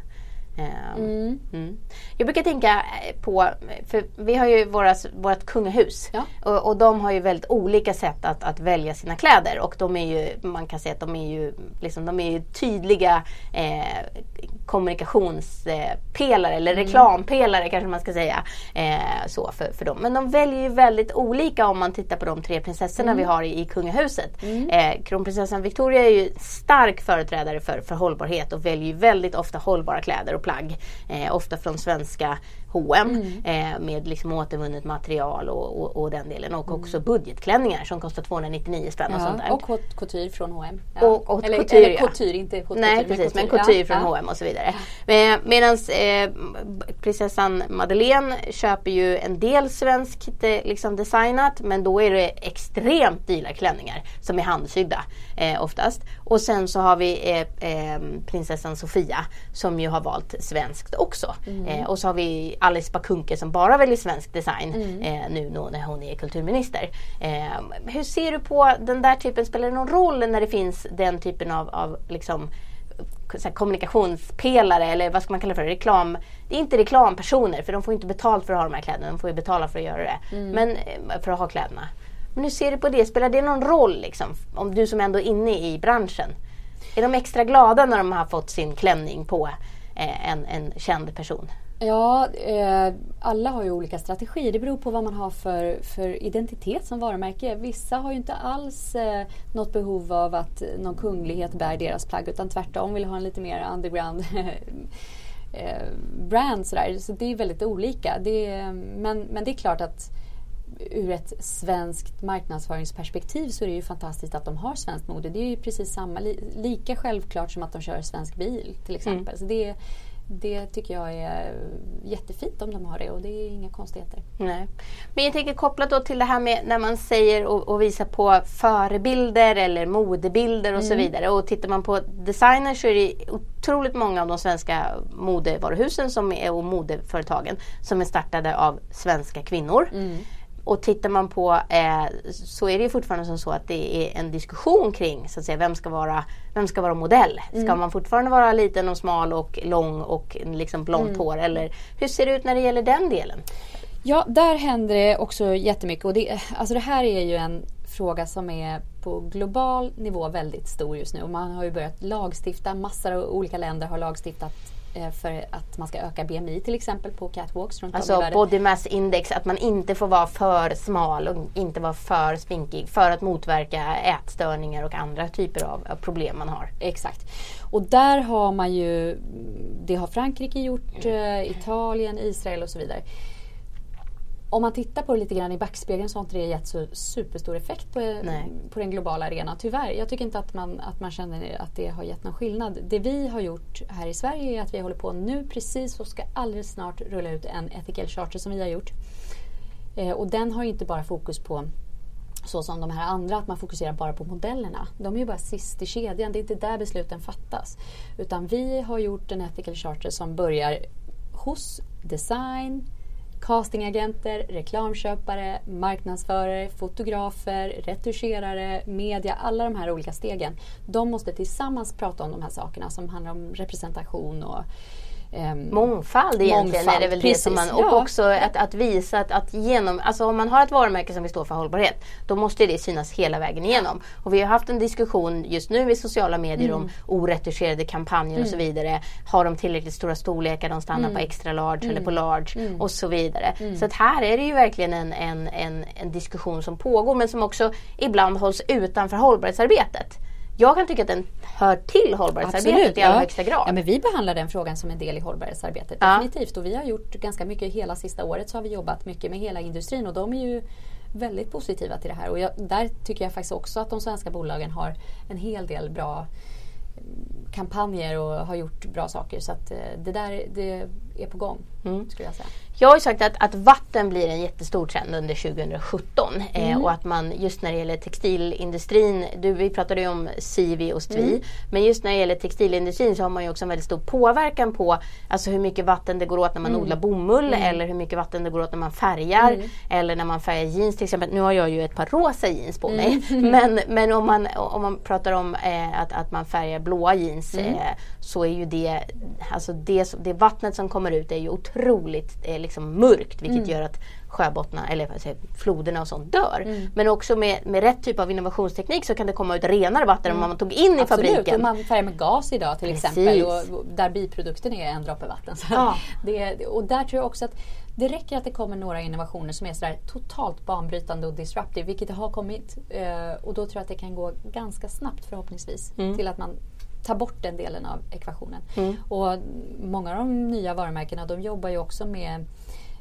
Ehm, mm. Mm. Jag brukar tänka på, för vi har ju våras, vårt kungahus ja. och, och, de har ju väldigt olika sätt att, att välja sina kläder och de är ju, man kan säga att de är ju, liksom, de är ju tydliga eh, kommunikationspelare eller mm. reklampelare kanske man ska säga. Eh, så för, för dem. Men de väljer ju väldigt olika om man tittar på de tre prinsessorna mm. vi har i, i kungahuset. Mm. Eh, kronprinsessan Victoria är ju stark företrädare för, för hållbarhet och väljer ju väldigt ofta hållbara kläder plagg. Eh, ofta från svenska H&M mm. eh, med liksom återvunnet material och, och, och den delen. Och mm. också budgetklänningar som kostar 299 spänn ja, och sånt där. Och couture från H&M. Ja. Och, och eller, couture, eller couture, inte couture. Nej precis, men couture, men couture från ja. H&M och så vidare. Eh, Medan eh, prinsessan Madeleine köper ju en del svenskt eh, liksom designat men då är det extremt dyra klänningar som är handsydda eh, oftast. Och sen så har vi eh, eh, prinsessan Sofia som ju har valt svenskt också. Mm. och så har vi Alice Bakunke som bara väljer svensk design mm. eh, nu när hon är kulturminister. Eh, hur ser du på den där typen, spelar det någon roll när det finns den typen av, av liksom, kommunikationspelare eller vad ska man kalla det för, reklam. Det är inte reklampersoner för de får inte betalt för att ha de här kläderna, de får ju betala för att göra det. Mm. Men, eh, för att ha kläderna. Men hur ser du på det? Spelar det någon roll liksom? Om du som ändå är inne i branschen. Är de extra glada när de har fått sin klänning på eh, en, en känd person? Ja, eh, alla har ju olika strategier. Det beror på vad man har för, för identitet som varumärke. Vissa har ju inte alls eh, något behov av att någon kunglighet bär deras plagg utan tvärtom vill ha en lite mer underground eh, brand. Sådär. Så det är väldigt olika. Det, men, men det är klart att ur ett svenskt marknadsföringsperspektiv så är det ju fantastiskt att de har svenskt mode. Det är ju precis samma, li, lika självklart som att de kör svensk bil till exempel. Mm. Så det, det tycker jag är jättefint om de har det och det är inga konstigheter. Nej. Men jag tänker kopplat då till det här med när man säger och, och visar på förebilder eller modebilder och mm. så vidare. Och tittar man på designers så är det otroligt många av de svenska modevaruhusen som är, och modeföretagen som är startade av svenska kvinnor. Mm. Och tittar man på eh, så är det fortfarande som så att det är en diskussion kring så att säga, vem, ska vara, vem ska vara modell. Ska mm. man fortfarande vara liten och smal och lång och liksom blont mm. hår? Eller hur ser det ut när det gäller den delen? Ja, där händer det också jättemycket. Och det, alltså det här är ju en fråga som är på global nivå väldigt stor just nu. Och man har ju börjat lagstifta, massor av olika länder har lagstiftat för att man ska öka BMI till exempel på catwalks runt alltså om i världen. body mass index, att man inte får vara för smal och inte vara för spinkig för att motverka ätstörningar och andra typer av problem man har. Exakt. Och där har man ju, det har Frankrike gjort, eh, Italien, Israel och så vidare om man tittar på det lite grann i backspegeln så har inte det gett så superstor effekt på, på den globala arenan. Tyvärr. Jag tycker inte att man, att man känner att det har gett någon skillnad. Det vi har gjort här i Sverige är att vi håller på nu precis och ska alldeles snart rulla ut en ethical charter som vi har gjort. Eh, och den har inte bara fokus på så som de här andra, att man fokuserar bara på modellerna. De är ju bara sist i kedjan, det är inte där besluten fattas. Utan vi har gjort en ethical charter som börjar hos design, castingagenter, reklamköpare, marknadsförare, fotografer, retuscherare, media, alla de här olika stegen. De måste tillsammans prata om de här sakerna som handlar om representation och mångfald egentligen mångfald, är det väl precis, det som man... Och ja. också att, att visa att, att genom... Alltså om man har ett varumärke som vill stå för hållbarhet då måste det synas hela vägen igenom. Och vi har haft en diskussion just nu i sociala medier mm. om oretuscherade kampanjer mm. och så mm. vidare. Har de tillräckligt stora storlekar, de stannar mm. på extra large eller på mm. large mm. och så vidare. Så att här är det ju verkligen en, en, en, en diskussion som pågår men som också ibland hålls utanför hållbarhetsarbetet. Jag kan tycka att den hör till hållbarhetsarbetet Absolut, i allra ja. högsta grad. Ja, men vi behandlar den frågan som en del i hållbarhetsarbetet. Ja. Definitivt. Och vi har gjort ganska mycket. Hela sista året så har vi jobbat mycket med hela industrin och de är ju väldigt positiva till det här. Och jag, där tycker jag faktiskt också att de svenska bolagen har en hel del bra kampanjer och har gjort bra saker. Så att eh, det där det är på gång. Mm. Skulle jag säga. Jag har ju sagt att, att vatten blir en jättestor trend under 2017 eh, mm. eh, och att man just när det gäller textilindustrin, du, vi pratade ju om Sivi och Stvi, mm. men just när det gäller textilindustrin så har man ju också en väldigt stor påverkan på alltså hur mycket vatten det går åt när man mm. odlar bomull mm. eller hur mycket vatten det går åt när man färgar mm. eller när man färgar jeans till exempel. Nu har jag ju ett par rosa jeans på mig mm. men, men om, man, om man pratar om eh, att, att man färgar blåa jeans eh, så är ju det, alltså det, det vattnet som kommer ut är ju otroligt eh, liksom mörkt vilket mm. gör att sjöbottnar eller säga, floderna och sånt dör. Mm. Men också med, med rätt typ av innovationsteknik så kan det komma ut renare vatten mm. än vad man tog in i Absolut. fabriken. Och man färgar med gas idag till Precis. exempel och, där biprodukten är en droppe vatten. Ja. det, och där tror jag också att det räcker att det kommer några innovationer som är sådär totalt banbrytande och disruptive, vilket det har kommit. Eh, och då tror jag att det kan gå ganska snabbt förhoppningsvis till att man ta bort den delen av ekvationen. Mm. Och många av de nya varumärkena de jobbar ju också med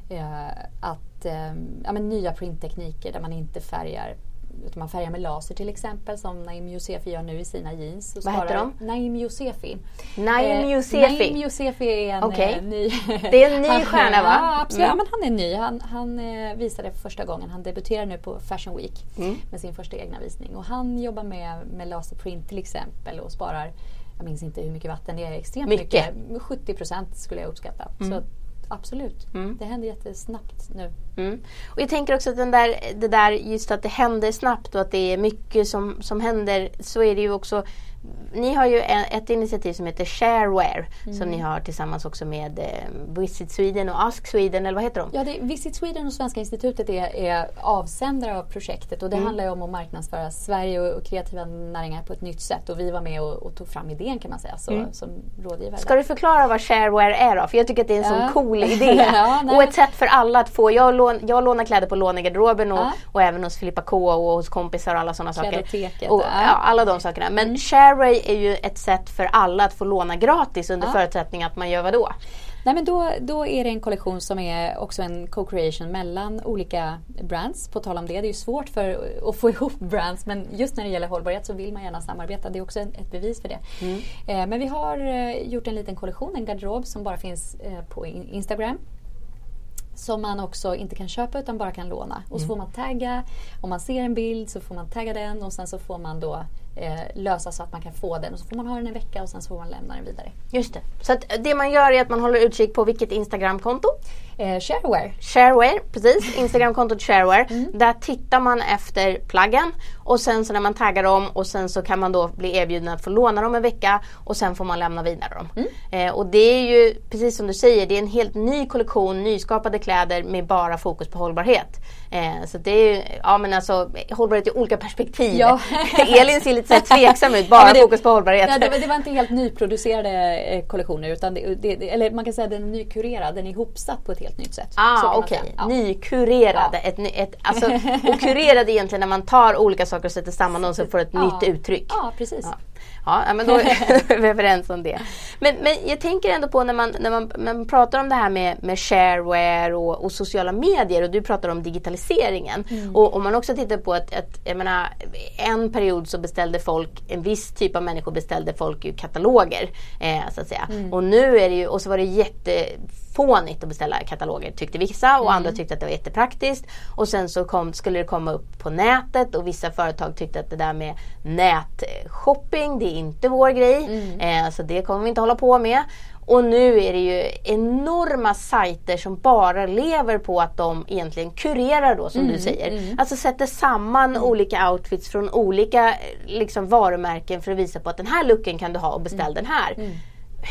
eh, att, eh, ja, nya printtekniker där man inte färgar utan man färgar med laser till exempel som Naim Youssefi gör nu i sina jeans. Vad heter de? Naim Youssefi. Naim Youssefi? Naim Youssefi är en okay. eh, ny... Det är en ny han, stjärna va? Ja, absolut. Mm. Ja, men han är ny. Han, han eh, visade för första gången. Han debuterar nu på Fashion Week mm. med sin första egna visning. Och han jobbar med, med laserprint till exempel och sparar jag minns inte hur mycket vatten det är, extremt mycket. mycket. 70 procent skulle jag uppskatta. Mm. Så absolut, mm. det händer jättesnabbt nu. Mm. Och jag tänker också att den där, det där just att det händer snabbt och att det är mycket som, som händer så är det ju också ni har ju ett initiativ som heter Shareware mm. som ni har tillsammans också med eh, Visit Sweden och Ask Sweden eller vad heter de? Ja, det, Visit Sweden och Svenska institutet är, är avsändare av projektet och det mm. handlar ju om att marknadsföra Sverige och, och, kreativa näringar på ett nytt sätt och vi var med och, och tog fram idén kan man säga så, mm. som rådgivare. Ska du förklara vad Shareware är då? För jag tycker att det är en ja. sån cool idé ja, och ett sätt för alla att få, jag, lån, jag lånar kläder på lånegarderoben och, ja. och även hos Filippa K och hos kompisar och alla sådana saker. Och, ja, alla de sakerna. Men mm. Shareware är ju ett sätt för alla att få låna gratis under ja. förutsättning att man gör vad då? Nej, men då, då är det en kollektion som är också en co-creation mellan olika brands. På tal om det, det är ju svårt för att få ihop brands men just när det gäller hållbarhet så vill man gärna samarbeta. Det är också ett bevis för det. Mm. Eh, men vi har eh, gjort en liten kollektion, en garderob som bara finns eh, på Instagram som man också inte kan köpa utan bara kan låna. Och så mm. får man tagga, om man ser en bild så får man tagga den och sen så får man då eh, lösa så att man kan få den och så får man ha den en vecka och sen så får man lämna den vidare. Just det. Så att det man gör är att man håller utkik på vilket Instagramkonto? Eh, shareware. Shareware, precis. Instagramkontot Shareware. Mm. Där tittar man efter plaggen och sen så när man taggar dem och sen så kan man då bli erbjuden att få låna dem en vecka och sen får man lämna vidare dem. Mm. Eh, och det är ju precis som du säger, det är en helt ny kollektion nyskapade kläder med bara fokus på hållbarhet. Eh, så det är ju, ja men alltså hållbarhet i olika perspektiv. Ja. Elin ser lite så tveksam ut, bara ja, det, fokus på hållbarhet. Ja, det, det, var inte helt nyproducerade eh, kollektioner utan det, det, eller man kan säga att den är nykurerad, den är ihopsatt på ett helt nytt sätt. Ah, okej. Okay. Ja. Nykurerad. Ja. Ett, ett, alltså, och kurerad egentligen när man tar olika saker och sätter samman dem så får ett nytt uttryck. Ja, precis. Ja, men då är vi överens om det. Men, men jag tänker ändå på när man, när man, när man pratar om det här med, med shareware och, och sociala medier och du pratar om digitaliseringen. Mm. Och om man också tittar på att, att jag menar, en period så beställde folk, en viss typ av människor beställde folk ju kataloger. Eh, så att säga. Mm. Och nu är det ju, och så var det jätte fånigt att beställa kataloger tyckte vissa och mm. andra tyckte att det var jättepraktiskt. Och sen så kom, skulle det komma upp på nätet och vissa företag tyckte att det där med nätshopping, det är inte vår grej. Mm. Eh, så det kommer vi inte hålla på med. Och nu är det ju enorma sajter som bara lever på att de egentligen kurerar då som mm, du säger. Mm. Alltså sätter samman mm. olika outfits från olika liksom, varumärken för att visa på att den här looken kan du ha och beställ mm. den här.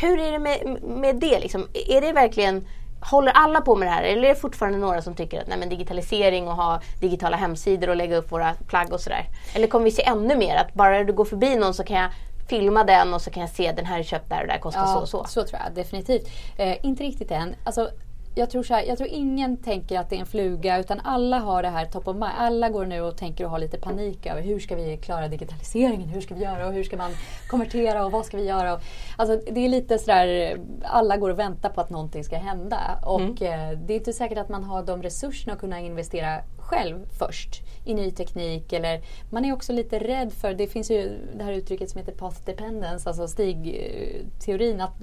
Hur är det med, med det? Liksom? Är det verkligen Håller alla på med det här eller är det fortfarande några som tycker att nej, men digitalisering och ha digitala hemsidor och lägga upp våra plagg och sådär? Eller kommer vi se ännu mer att bara du går förbi någon så kan jag filma den och så kan jag se den här är köpt där och där kostar ja, så och så. Så tror jag definitivt. Eh, inte riktigt än. Alltså, jag tror, så här, jag tror ingen tänker att det är en fluga utan alla har det här top of mind. Alla går nu och tänker och har lite panik över hur ska vi klara digitaliseringen? Hur ska vi göra och hur ska man konvertera och vad ska vi göra? Alltså, det är lite sådär, alla går och väntar på att någonting ska hända. Och mm. eh, det är inte säkert att man har de resurserna att kunna investera själv först i ny teknik. Eller man är också lite rädd för, det finns ju det här uttrycket som heter path dependence, alltså stigteorin. Att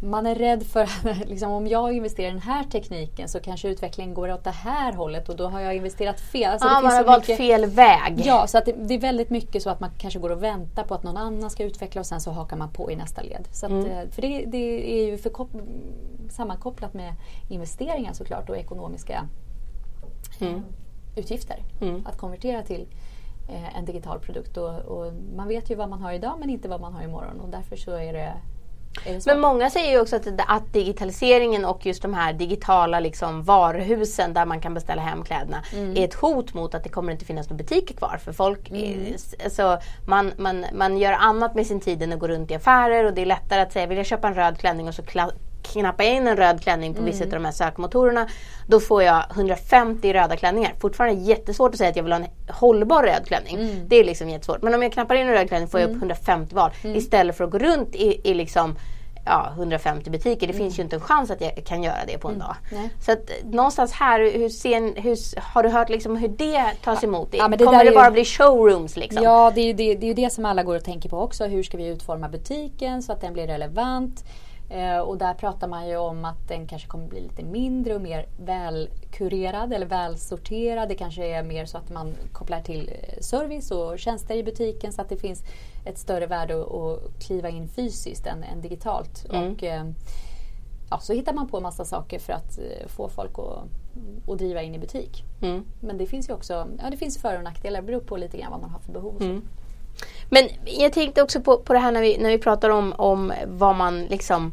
man är rädd för att liksom, om jag investerar i den här tekniken så kanske utvecklingen går åt det här hållet och då har jag investerat fel. Alltså, ah, man har valt fel väg. Ja, så att det, det, är väldigt mycket så att man kanske går och väntar på att någon annan ska utveckla och sen så hakar man på i nästa led. Så att, mm. Eh, för det, det, är ju sammankopplat med investeringar såklart och ekonomiska mm. utgifter. Mm. Att konvertera till eh, en digital produkt. Och, och, man vet ju vad man har idag men inte vad man har imorgon och därför så är det men många säger ju också att, att, digitaliseringen och just de här digitala liksom varuhusen där man kan beställa hem kläderna mm. är ett hot mot att det kommer inte finnas några butiker kvar. För folk, mm. alltså, man, man, man gör annat med sin tid än att gå runt i affärer och det är lättare att säga vill jag köpa en röd klänning och så knappar jag in en röd klänning på mm. vissa av de här sökmotorerna. Då får jag 150 röda klänningar. Fortfarande jättesvårt att säga att jag vill ha en hållbar röd klänning. Mm. Det är liksom jättesvårt. Men om jag knappar in en röd klänning får jag upp 150 mm. val. Mm. Istället för att gå runt i, i liksom ja, 150 butiker. Det mm. finns ju inte en chans att jag kan göra det på en mm. dag. Nej. Så att någonstans här, hur, sen, hur, har du hört liksom hur det tas emot? Ja, det Kommer det bara ju... bli showrooms? Liksom? Ja, det är ju det, det, är det som alla går och tänker på också. Hur ska vi utforma butiken så att den blir relevant? Eh, och där pratar man ju om att den kanske kommer bli lite mindre och mer välkurerad eller välsorterad. Det kanske är mer så att man kopplar till eh, service och tjänster i butiken så att det finns ett större värde att kliva in fysiskt än, än digitalt. Mm. Och, eh, ja, så hittar man på massa saker för att få folk att, att driva in i butik. Mm. Men det finns ju också ja, det finns för och nackdelar. Det beror på lite grann vad man har för behov. Mm. Men jag tänkte också på, på det här när vi, när vi pratar om, om vad man liksom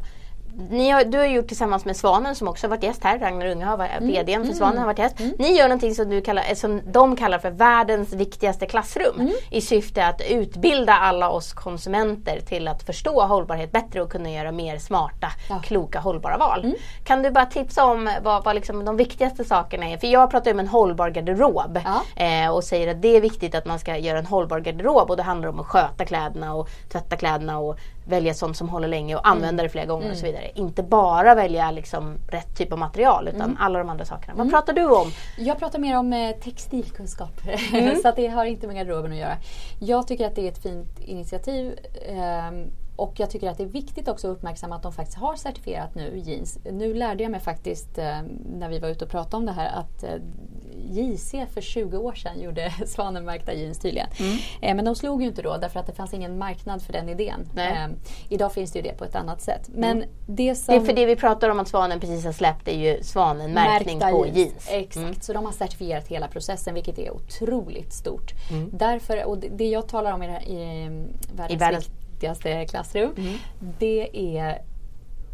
ni har, du har gjort tillsammans med Svanen som också har varit gäst här, Ragnar Unge har varit mm. VDn för mm. Svanen har varit gäst. Mm. Ni gör någonting som, du kallar, som de kallar för världens viktigaste klassrum mm. i syfte att utbilda alla oss konsumenter till att förstå hållbarhet bättre och kunna göra mer smarta, ja. kloka, hållbara val. Mm. Kan du bara tipsa om vad, vad liksom de viktigaste sakerna är? För jag pratar om en hållbar garderob ja. eh, och säger att det är viktigt att man ska göra en hållbar garderob och det handlar om att sköta kläderna och tvätta kläderna och välja sånt som håller länge och använda mm. det flera gånger mm. och så vidare. Inte bara välja liksom rätt typ av material utan mm. alla de andra sakerna. Vad mm. pratar du om? Jag pratar mer om eh, textilkunskap. Mm. så att det har inte med garderoben att göra. Jag tycker att det är ett fint initiativ. Eh, och jag tycker att det är viktigt också att uppmärksamma att de faktiskt har certifierat nu jeans. Nu lärde jag mig faktiskt eh, när vi var ute och pratade om det här att eh, JC för 20 år sedan gjorde svanenmärkta jeans tydligen. Mm. Eh, men de slog ju inte då därför att det fanns ingen marknad för den idén. Eh, idag finns det ju det på ett annat sätt. Men mm. det, som... det är för det vi pratar om att Svanen precis har släppt är ju svanenmärkning på jeans. jeans. Exakt, mm. så de har certifierat hela processen vilket är otroligt stort. Mm. Därför, och det, jag talar om i, i, världens, I världens viktigaste klassrum. Mm. Det är,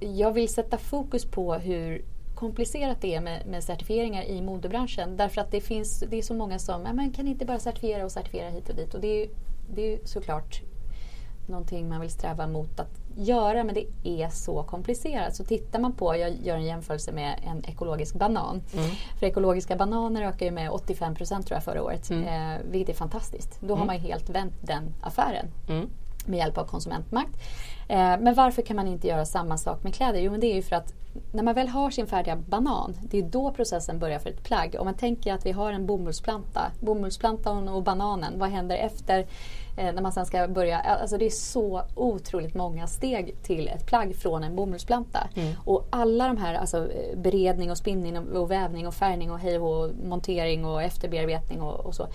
jag vill sätta fokus på hur komplicerat det är med, med certifieringar i modebranschen. Därför att det, finns, det är så många som, man kan inte bara certifiera och certifiera hit och dit. Och det är, det är såklart någonting man vill sträva mot att göra men det är så komplicerat. Så tittar man på, jag gör en jämförelse med en ekologisk banan. Mm. För ekologiska bananer ökar ju med 85 procent tror jag förra året. Mm. Eh, vilket är fantastiskt. Då mm. har man helt vänt den affären. Mm. Med hjälp av konsumentmakt. Eh, men varför kan man inte göra samma sak med kläder? Jo men det är ju för att när man väl har sin färdiga banan, det är då processen börjar för ett plagg. Om man tänker att vi har en bomullsplanta, bomullsplantan och bananen, vad händer efter eh, när man sen ska börja? Alltså det är så otroligt många steg till ett plagg från en bomullsplanta. Mm. Och alla de här, alltså beredning och spinning och vävning och färgning och hej och montering och efterbearbetning och, och så.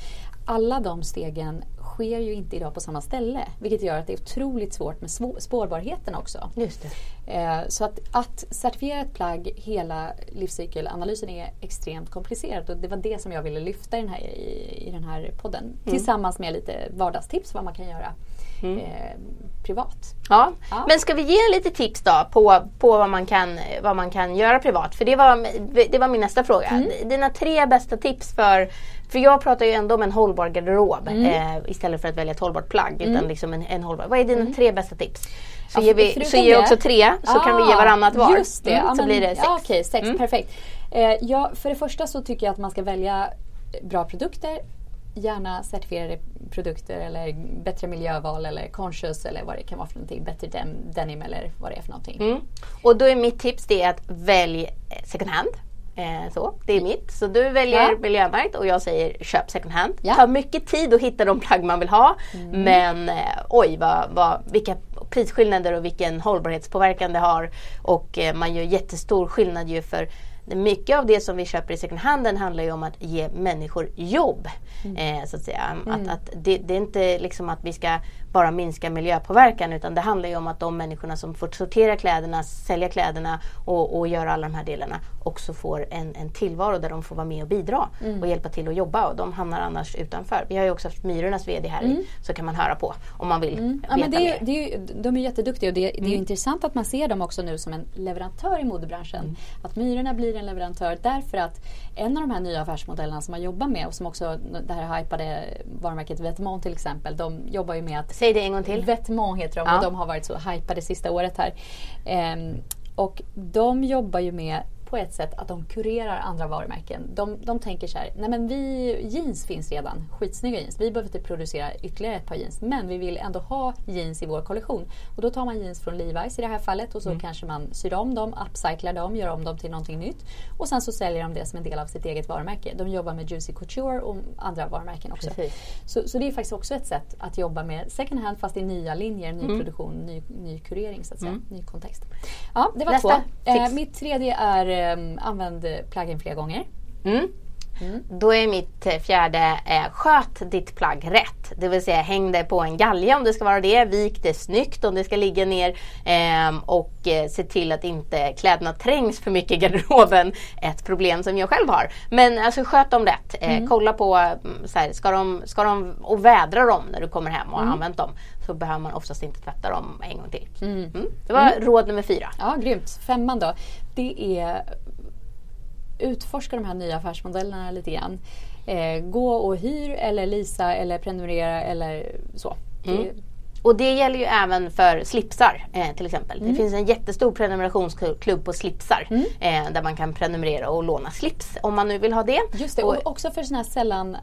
Alla de stegen sker ju inte idag på samma ställe. Vilket gör att det är otroligt svårt med spårbarheten också. Just eh, så att, att certifiera ett plagg, hela livscykelanalysen är extremt komplicerat och det var det som jag ville lyfta i den här, i, i den här podden. Mm. Tillsammans med lite vardagstips vad man kan göra. Mm. Eh, privat. Ja. ja. men ska vi ge lite tips då på, på vad, man kan, vad man kan göra privat? För det var, det var min nästa fråga. Mm. Dina tre bästa tips för för jag pratar ju ändå om en hållbar garderob mm. eh, istället för att välja ett hållbart plagg. Mm. Utan liksom en, en hållbar. Vad är dina mm. tre bästa tips? Så ja, ger vi så ger också tre så ah, kan vi ge varannat var. Just det, mm, ja, så men, blir det sex. Ja, okay, sex, mm. perfekt. Eh, ja, för det första så tycker jag att man ska välja bra produkter gärna certifierade produkter eller bättre miljöval eller conscious eller vad det kan vara för någonting. Bättre denim eller vad det är för någonting. Mm. Och då är mitt tips det att välj second hand. Eh, så, det är mitt. Så du väljer ja. miljömärkt och jag säger köp second hand. Ja. tar mycket tid att hitta de plagg man vill ha. Mm. Men eh, oj vad, vad, vilka prisskillnader och vilken hållbarhetspåverkan det har. Och eh, man gör jättestor skillnad ju för mycket av det som vi köper i second handen handlar ju om att ge människor jobb. Mm. Eh, så att säga. Mm. Att, att det, det, är inte liksom att vi ska bara minska miljöpåverkan utan det handlar ju om att de människorna som får sortera kläderna, sälja kläderna och, och göra alla de här delarna också får en, en tillvaro där de får vara med och bidra mm. och hjälpa till att jobba och de hamnar annars utanför. Vi har ju också haft Myrornas VD här mm. så kan man höra på om man vill mm. ja, veta det mer. Det är, de är jätteduktiga och det, det är mm. intressant att man ser dem också nu som en leverantör i modebranschen. Mm. Att Myrorna blir en leverantör därför att en av de här nya affärsmodellerna som man jobbar med och som också det här hypade varumärket Vetements till exempel. De jobbar ju med att Säg det en gång till. Vetements heter de ja. och de har varit så hypade sista året här. Um, och de jobbar ju med på ett sätt att de kurerar andra varumärken. De, de tänker så här, nej men vi, jeans finns redan, skitsnygga jeans. Vi behöver inte producera ytterligare ett par jeans. Men vi vill ändå ha jeans i vår kollektion. Och då tar man jeans från Levi's i det här fallet och så mm. kanske man syr om dem, upcyclar dem, gör om dem till någonting nytt. Och sen så säljer de det som en del av sitt eget varumärke. De jobbar med Juicy Couture och andra varumärken också. Så, så, det är faktiskt också ett sätt att jobba med second hand fast i nya linjer, ny mm. produktion, ny, ny kurering så att säga, mm. ny kontext. Ja, det var Nästa. två. Eh, mitt tredje är Ehm, använd plugin flera gånger. Mm. Mm. Då är mitt eh, fjärde eh, sköt ditt plagg rätt. Det vill säga häng det på en galge om det ska vara det. Vik det snyggt om det ska ligga ner. Eh, och se till att inte kläderna trängs för mycket i garderoben. Ett problem som jag själv har. Men alltså sköt dem rätt. Eh, mm. Kolla på, mm, så här, ska, de, ska de, och vädra dem när du kommer hem och har mm. använt dem. Så behöver man oftast inte tvätta dem en gång till. Mm. Det var råd nummer fyra. Ja, grymt. Femman då. Det är utforska de här nya affärsmodellerna lite grann. Eh, gå och hyr eller lisa eller prenumerera eller så. Mm. Och det gäller ju även för slipsar eh, till exempel. Mm. Det finns en jättestor prenumerationsklubb på slipsar mm. eh, där man kan prenumerera och låna slips om man nu vill ha det. Just det, och, och också för sådana här sällan,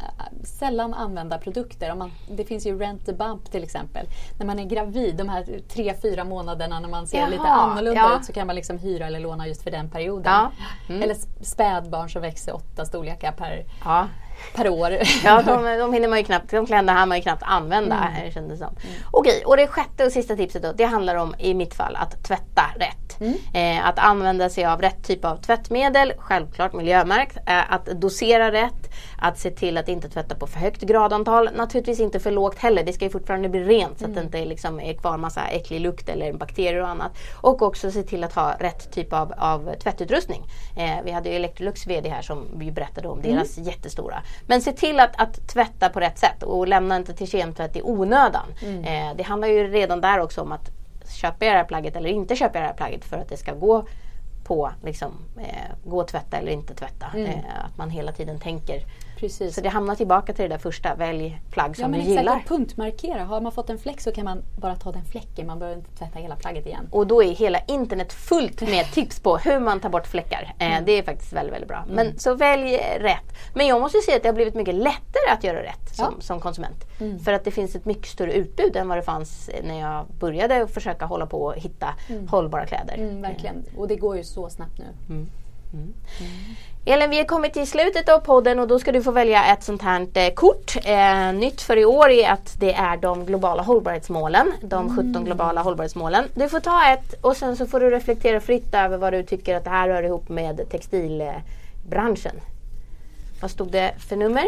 sällan använda produkter. Om man, det finns ju Rent the Bump till exempel. När man är gravid, de här tre, fyra månaderna när man ser Jaha, lite annorlunda ja. ut så kan man liksom hyra eller låna just för den perioden. Ja. Mm. Eller spädbarn som växer åtta storlekar per ja per år. Ja, de, de hinner man ju knappt, de kläderna här man ju knappt använda mm. kändes som. Mm. Okej, och det sjätte och sista tipset då, det handlar om i mitt fall att tvätta rätt. Mm. Eh, att använda sig av rätt typ av tvättmedel, självklart miljömärkt. Eh, att dosera rätt, att se till att inte tvätta på för högt gradantal. Naturligtvis inte för lågt heller, det ska ju fortfarande bli rent så att det inte liksom är kvar massa äcklig lukt eller bakterier och annat. Och också se till att ha rätt typ av, av tvättutrustning. Eh, vi hade ju Electrolux VD här som vi berättade om deras mm. jättestora men se till att, att tvätta på rätt sätt och lämna inte till kemtvätt i onödan. Mm. Eh, det handlar ju redan där också om att köpa det här plagget eller inte köpa det här plagget för att det ska gå på liksom, eh, gå och tvätta eller inte tvätta. Mm. Eh, att man hela tiden tänker. Precis. Så det hamnar tillbaka till det där första, välj plagg som ja, men du exakt, gillar. punktmarkera. Har man fått en fläck så kan man bara ta den fläcken. Man behöver inte tvätta hela plagget igen. Och då är hela internet fullt med tips på hur man tar bort fläckar. Eh, Mm. det är faktiskt väldigt, väldigt bra. Men så välj rätt. Men jag måste säga att det har blivit mycket lättare att göra rätt som, Ja. Mm. som konsument. För att det finns ett mycket större utbud än vad det fanns när jag började försöka hålla på och hitta hållbara kläder. Mm, verkligen. Och det går ju så snabbt nu. Elin, vi har kommit till slutet av podden och då ska du få välja ett sånt här eh, kort. Eh, nytt för i år är att det är de globala hållbarhetsmålen. De 17 globala hållbarhetsmålen. Du får ta ett och sen så får du reflektera fritt över vad du tycker att det här hör ihop med textilbranschen. Vad stod det för nummer?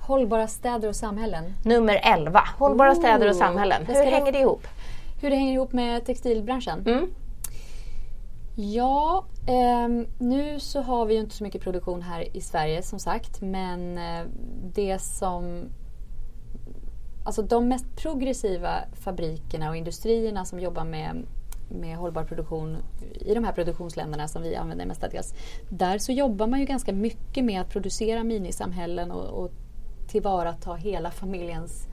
Hållbara städer och samhällen. Nummer 11. Hållbara Ooh, städer och samhällen. Hur hänger det ihop? Hur det hänger ihop med textilbranschen? Mm. Ja, eh, nu så har vi ju inte så mycket produktion här i Sverige som sagt. Men eh, det som... Alltså de mest progressiva fabrikerna och industrierna som jobbar med, med hållbar produktion i de här produktionsländerna som vi använder mestadels. Där så jobbar man ju ganska mycket med att producera minisamhällen och, och tillvarata hela familjens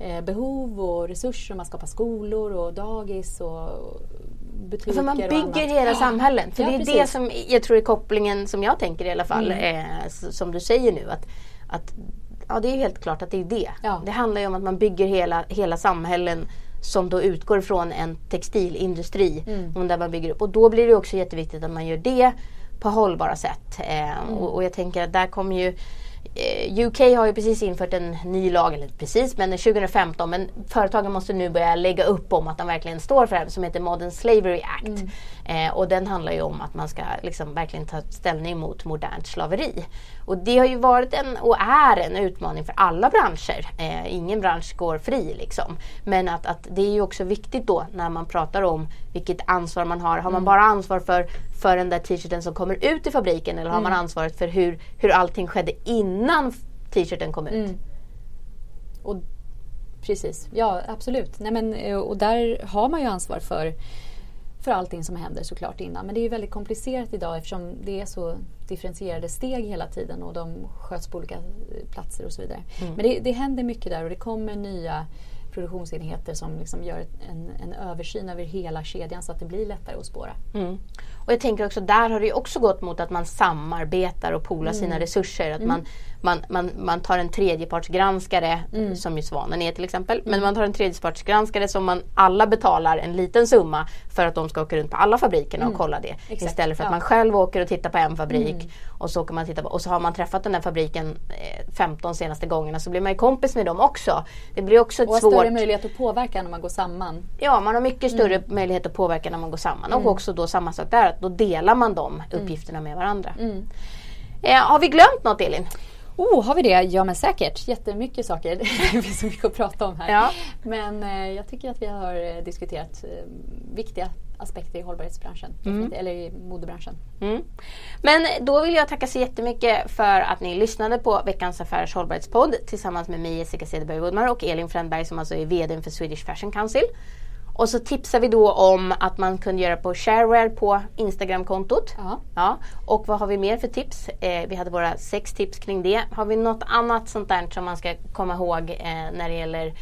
eh, behov och resurser. Man skapar skolor och dagis och butiker För man och bygger hela samhällen. För Ja, det är det precis. som jag tror är kopplingen som jag tänker i alla fall. Mm. Eh, som du säger nu. Att, att, ja det är helt klart att det är det. Ja. Det handlar ju om att man bygger hela, hela samhällen som då utgår från en textilindustri. Mm. Där man bygger upp. Och då blir det också jätteviktigt att man gör det på hållbara sätt. Eh, Mm. och, och jag tänker att där kommer ju UK har ju precis infört en ny lag, eller precis men 2015. Men företagen måste nu börja lägga upp om att de verkligen står för det här som heter Modern Slavery Act. Eh, och den handlar ju om att man ska liksom verkligen ta ställning mot modernt slaveri. Och det har ju varit en och är en utmaning för alla branscher. Eh, ingen bransch går fri liksom. Men att, att det är ju också viktigt då när man pratar om vilket ansvar man har. Har man bara ansvar för, för den där t-shirten som kommer ut i fabriken eller har man ansvaret för hur, hur allting skedde innan t-shirten kom ut? Mm. Och, precis, ja absolut. Nej, men, eh, och där har man ju ansvar för, för allting som händer såklart innan. Men det är ju väldigt komplicerat idag eftersom det är så differentierade steg hela tiden och de sköts på olika eh, platser och så vidare. Mm. Men det, det händer mycket där och det kommer nya produktionsenheter som liksom gör en, en översyn över hela kedjan så att det blir lättare att spåra. Mm. Och jag tänker också där har det också gått mot att man samarbetar och poolar Mm. sina resurser. Att man, man, man, man tar en tredjepartsgranskare Mm. som ju Svanen är till exempel. Men man tar en tredjepartsgranskare som man alla betalar en liten summa för att de ska åka runt på alla fabrikerna och kolla det. Mm. Exakt, Istället för att ja. man själv åker och tittar på en fabrik och så åker man titta på, och så har man träffat den där fabriken eh, 15 senaste gångerna så blir man ju kompis med dem också. Det blir också ett Och svårt... större möjlighet att påverka när man går samman. Ja, man har mycket större Mm. möjlighet att påverka när man går samman. Och också då samma sak där, att då delar man de Mm. uppgifterna med varandra. Eh, har vi glömt något Elin? Oh, har vi det? Ja men säkert. Jättemycket saker. Det finns så mycket att prata om här. Ja. Men eh, jag tycker att vi har eh, diskuterat eh, viktiga aspekter i hållbarhetsbranschen. Eller i modebranschen. Mm. Men då vill jag tacka så jättemycket för att ni lyssnade på veckans Affärers hållbarhetspodd tillsammans med mig Jessica Cederberg Woodmar och Elin Fränberg som alltså är VD för Swedish Fashion Council. Och så tipsar vi då om att man kunde göra på shareware på Instagramkontot. Ja. Ja, och vad har vi mer för tips? Eh, vi hade våra sex tips kring det. Har vi något annat sånt där som man ska komma ihåg eh, när det gäller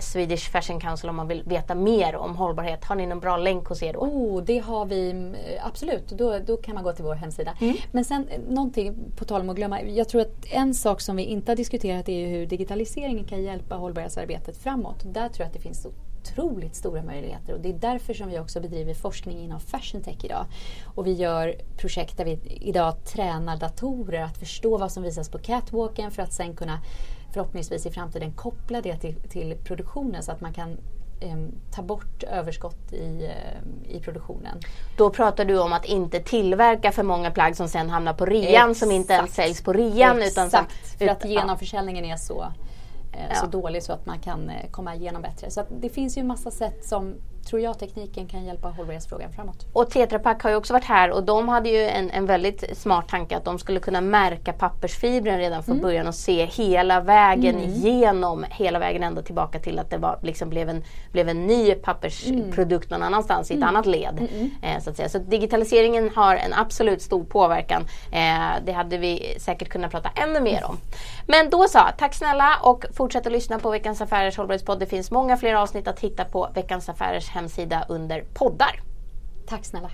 Swedish Fashion Council om man vill veta mer om hållbarhet? Har ni någon bra länk hos er då? Oh, det har vi eh, absolut. Då, då kan man gå till vår hemsida. Men sen eh, någonting på tal om att glömma. Jag tror att en sak som vi inte har diskuterat är hur digitaliseringen kan hjälpa hållbarhetsarbetet framåt. Där tror jag att det finns otroligt stora möjligheter och det är därför som vi också bedriver forskning inom fashion tech idag. Och vi gör projekt där vi idag tränar datorer att förstå vad som visas på catwalken för att sen kunna förhoppningsvis i framtiden koppla det till, till produktionen så att man kan ta bort överskott i, i produktionen. Då pratar du om att inte tillverka för många plagg som sen hamnar på rean som inte ens Exakt. säljs på rean. Utan som, Exakt, för att genomförsäljningen är så, eh, så Ja. dålig så att man kan eh, komma igenom bättre. Så det finns ju en massa sätt som tror jag tekniken kan hjälpa hållbarhetsfrågan framåt. Och Tetra Pak har ju också varit här och de hade ju en, en väldigt smart tanke att de skulle kunna märka pappersfibren redan från mm. början och se hela vägen mm. igenom, hela vägen ända tillbaka till att det var, liksom blev, en, blev en ny pappersprodukt mm. någon annanstans i ett mm. annat led. Mm, mm. Eh, så, att säga. så digitaliseringen har en absolut stor påverkan. Eh, det hade vi säkert kunnat prata ännu mer om. Men då så, tack snälla och fortsätt att lyssna på Veckans Affärers hållbarhetspodd. Det finns många fler avsnitt att hitta på Veckans Affärers hemsida under poddar. Tack snälla.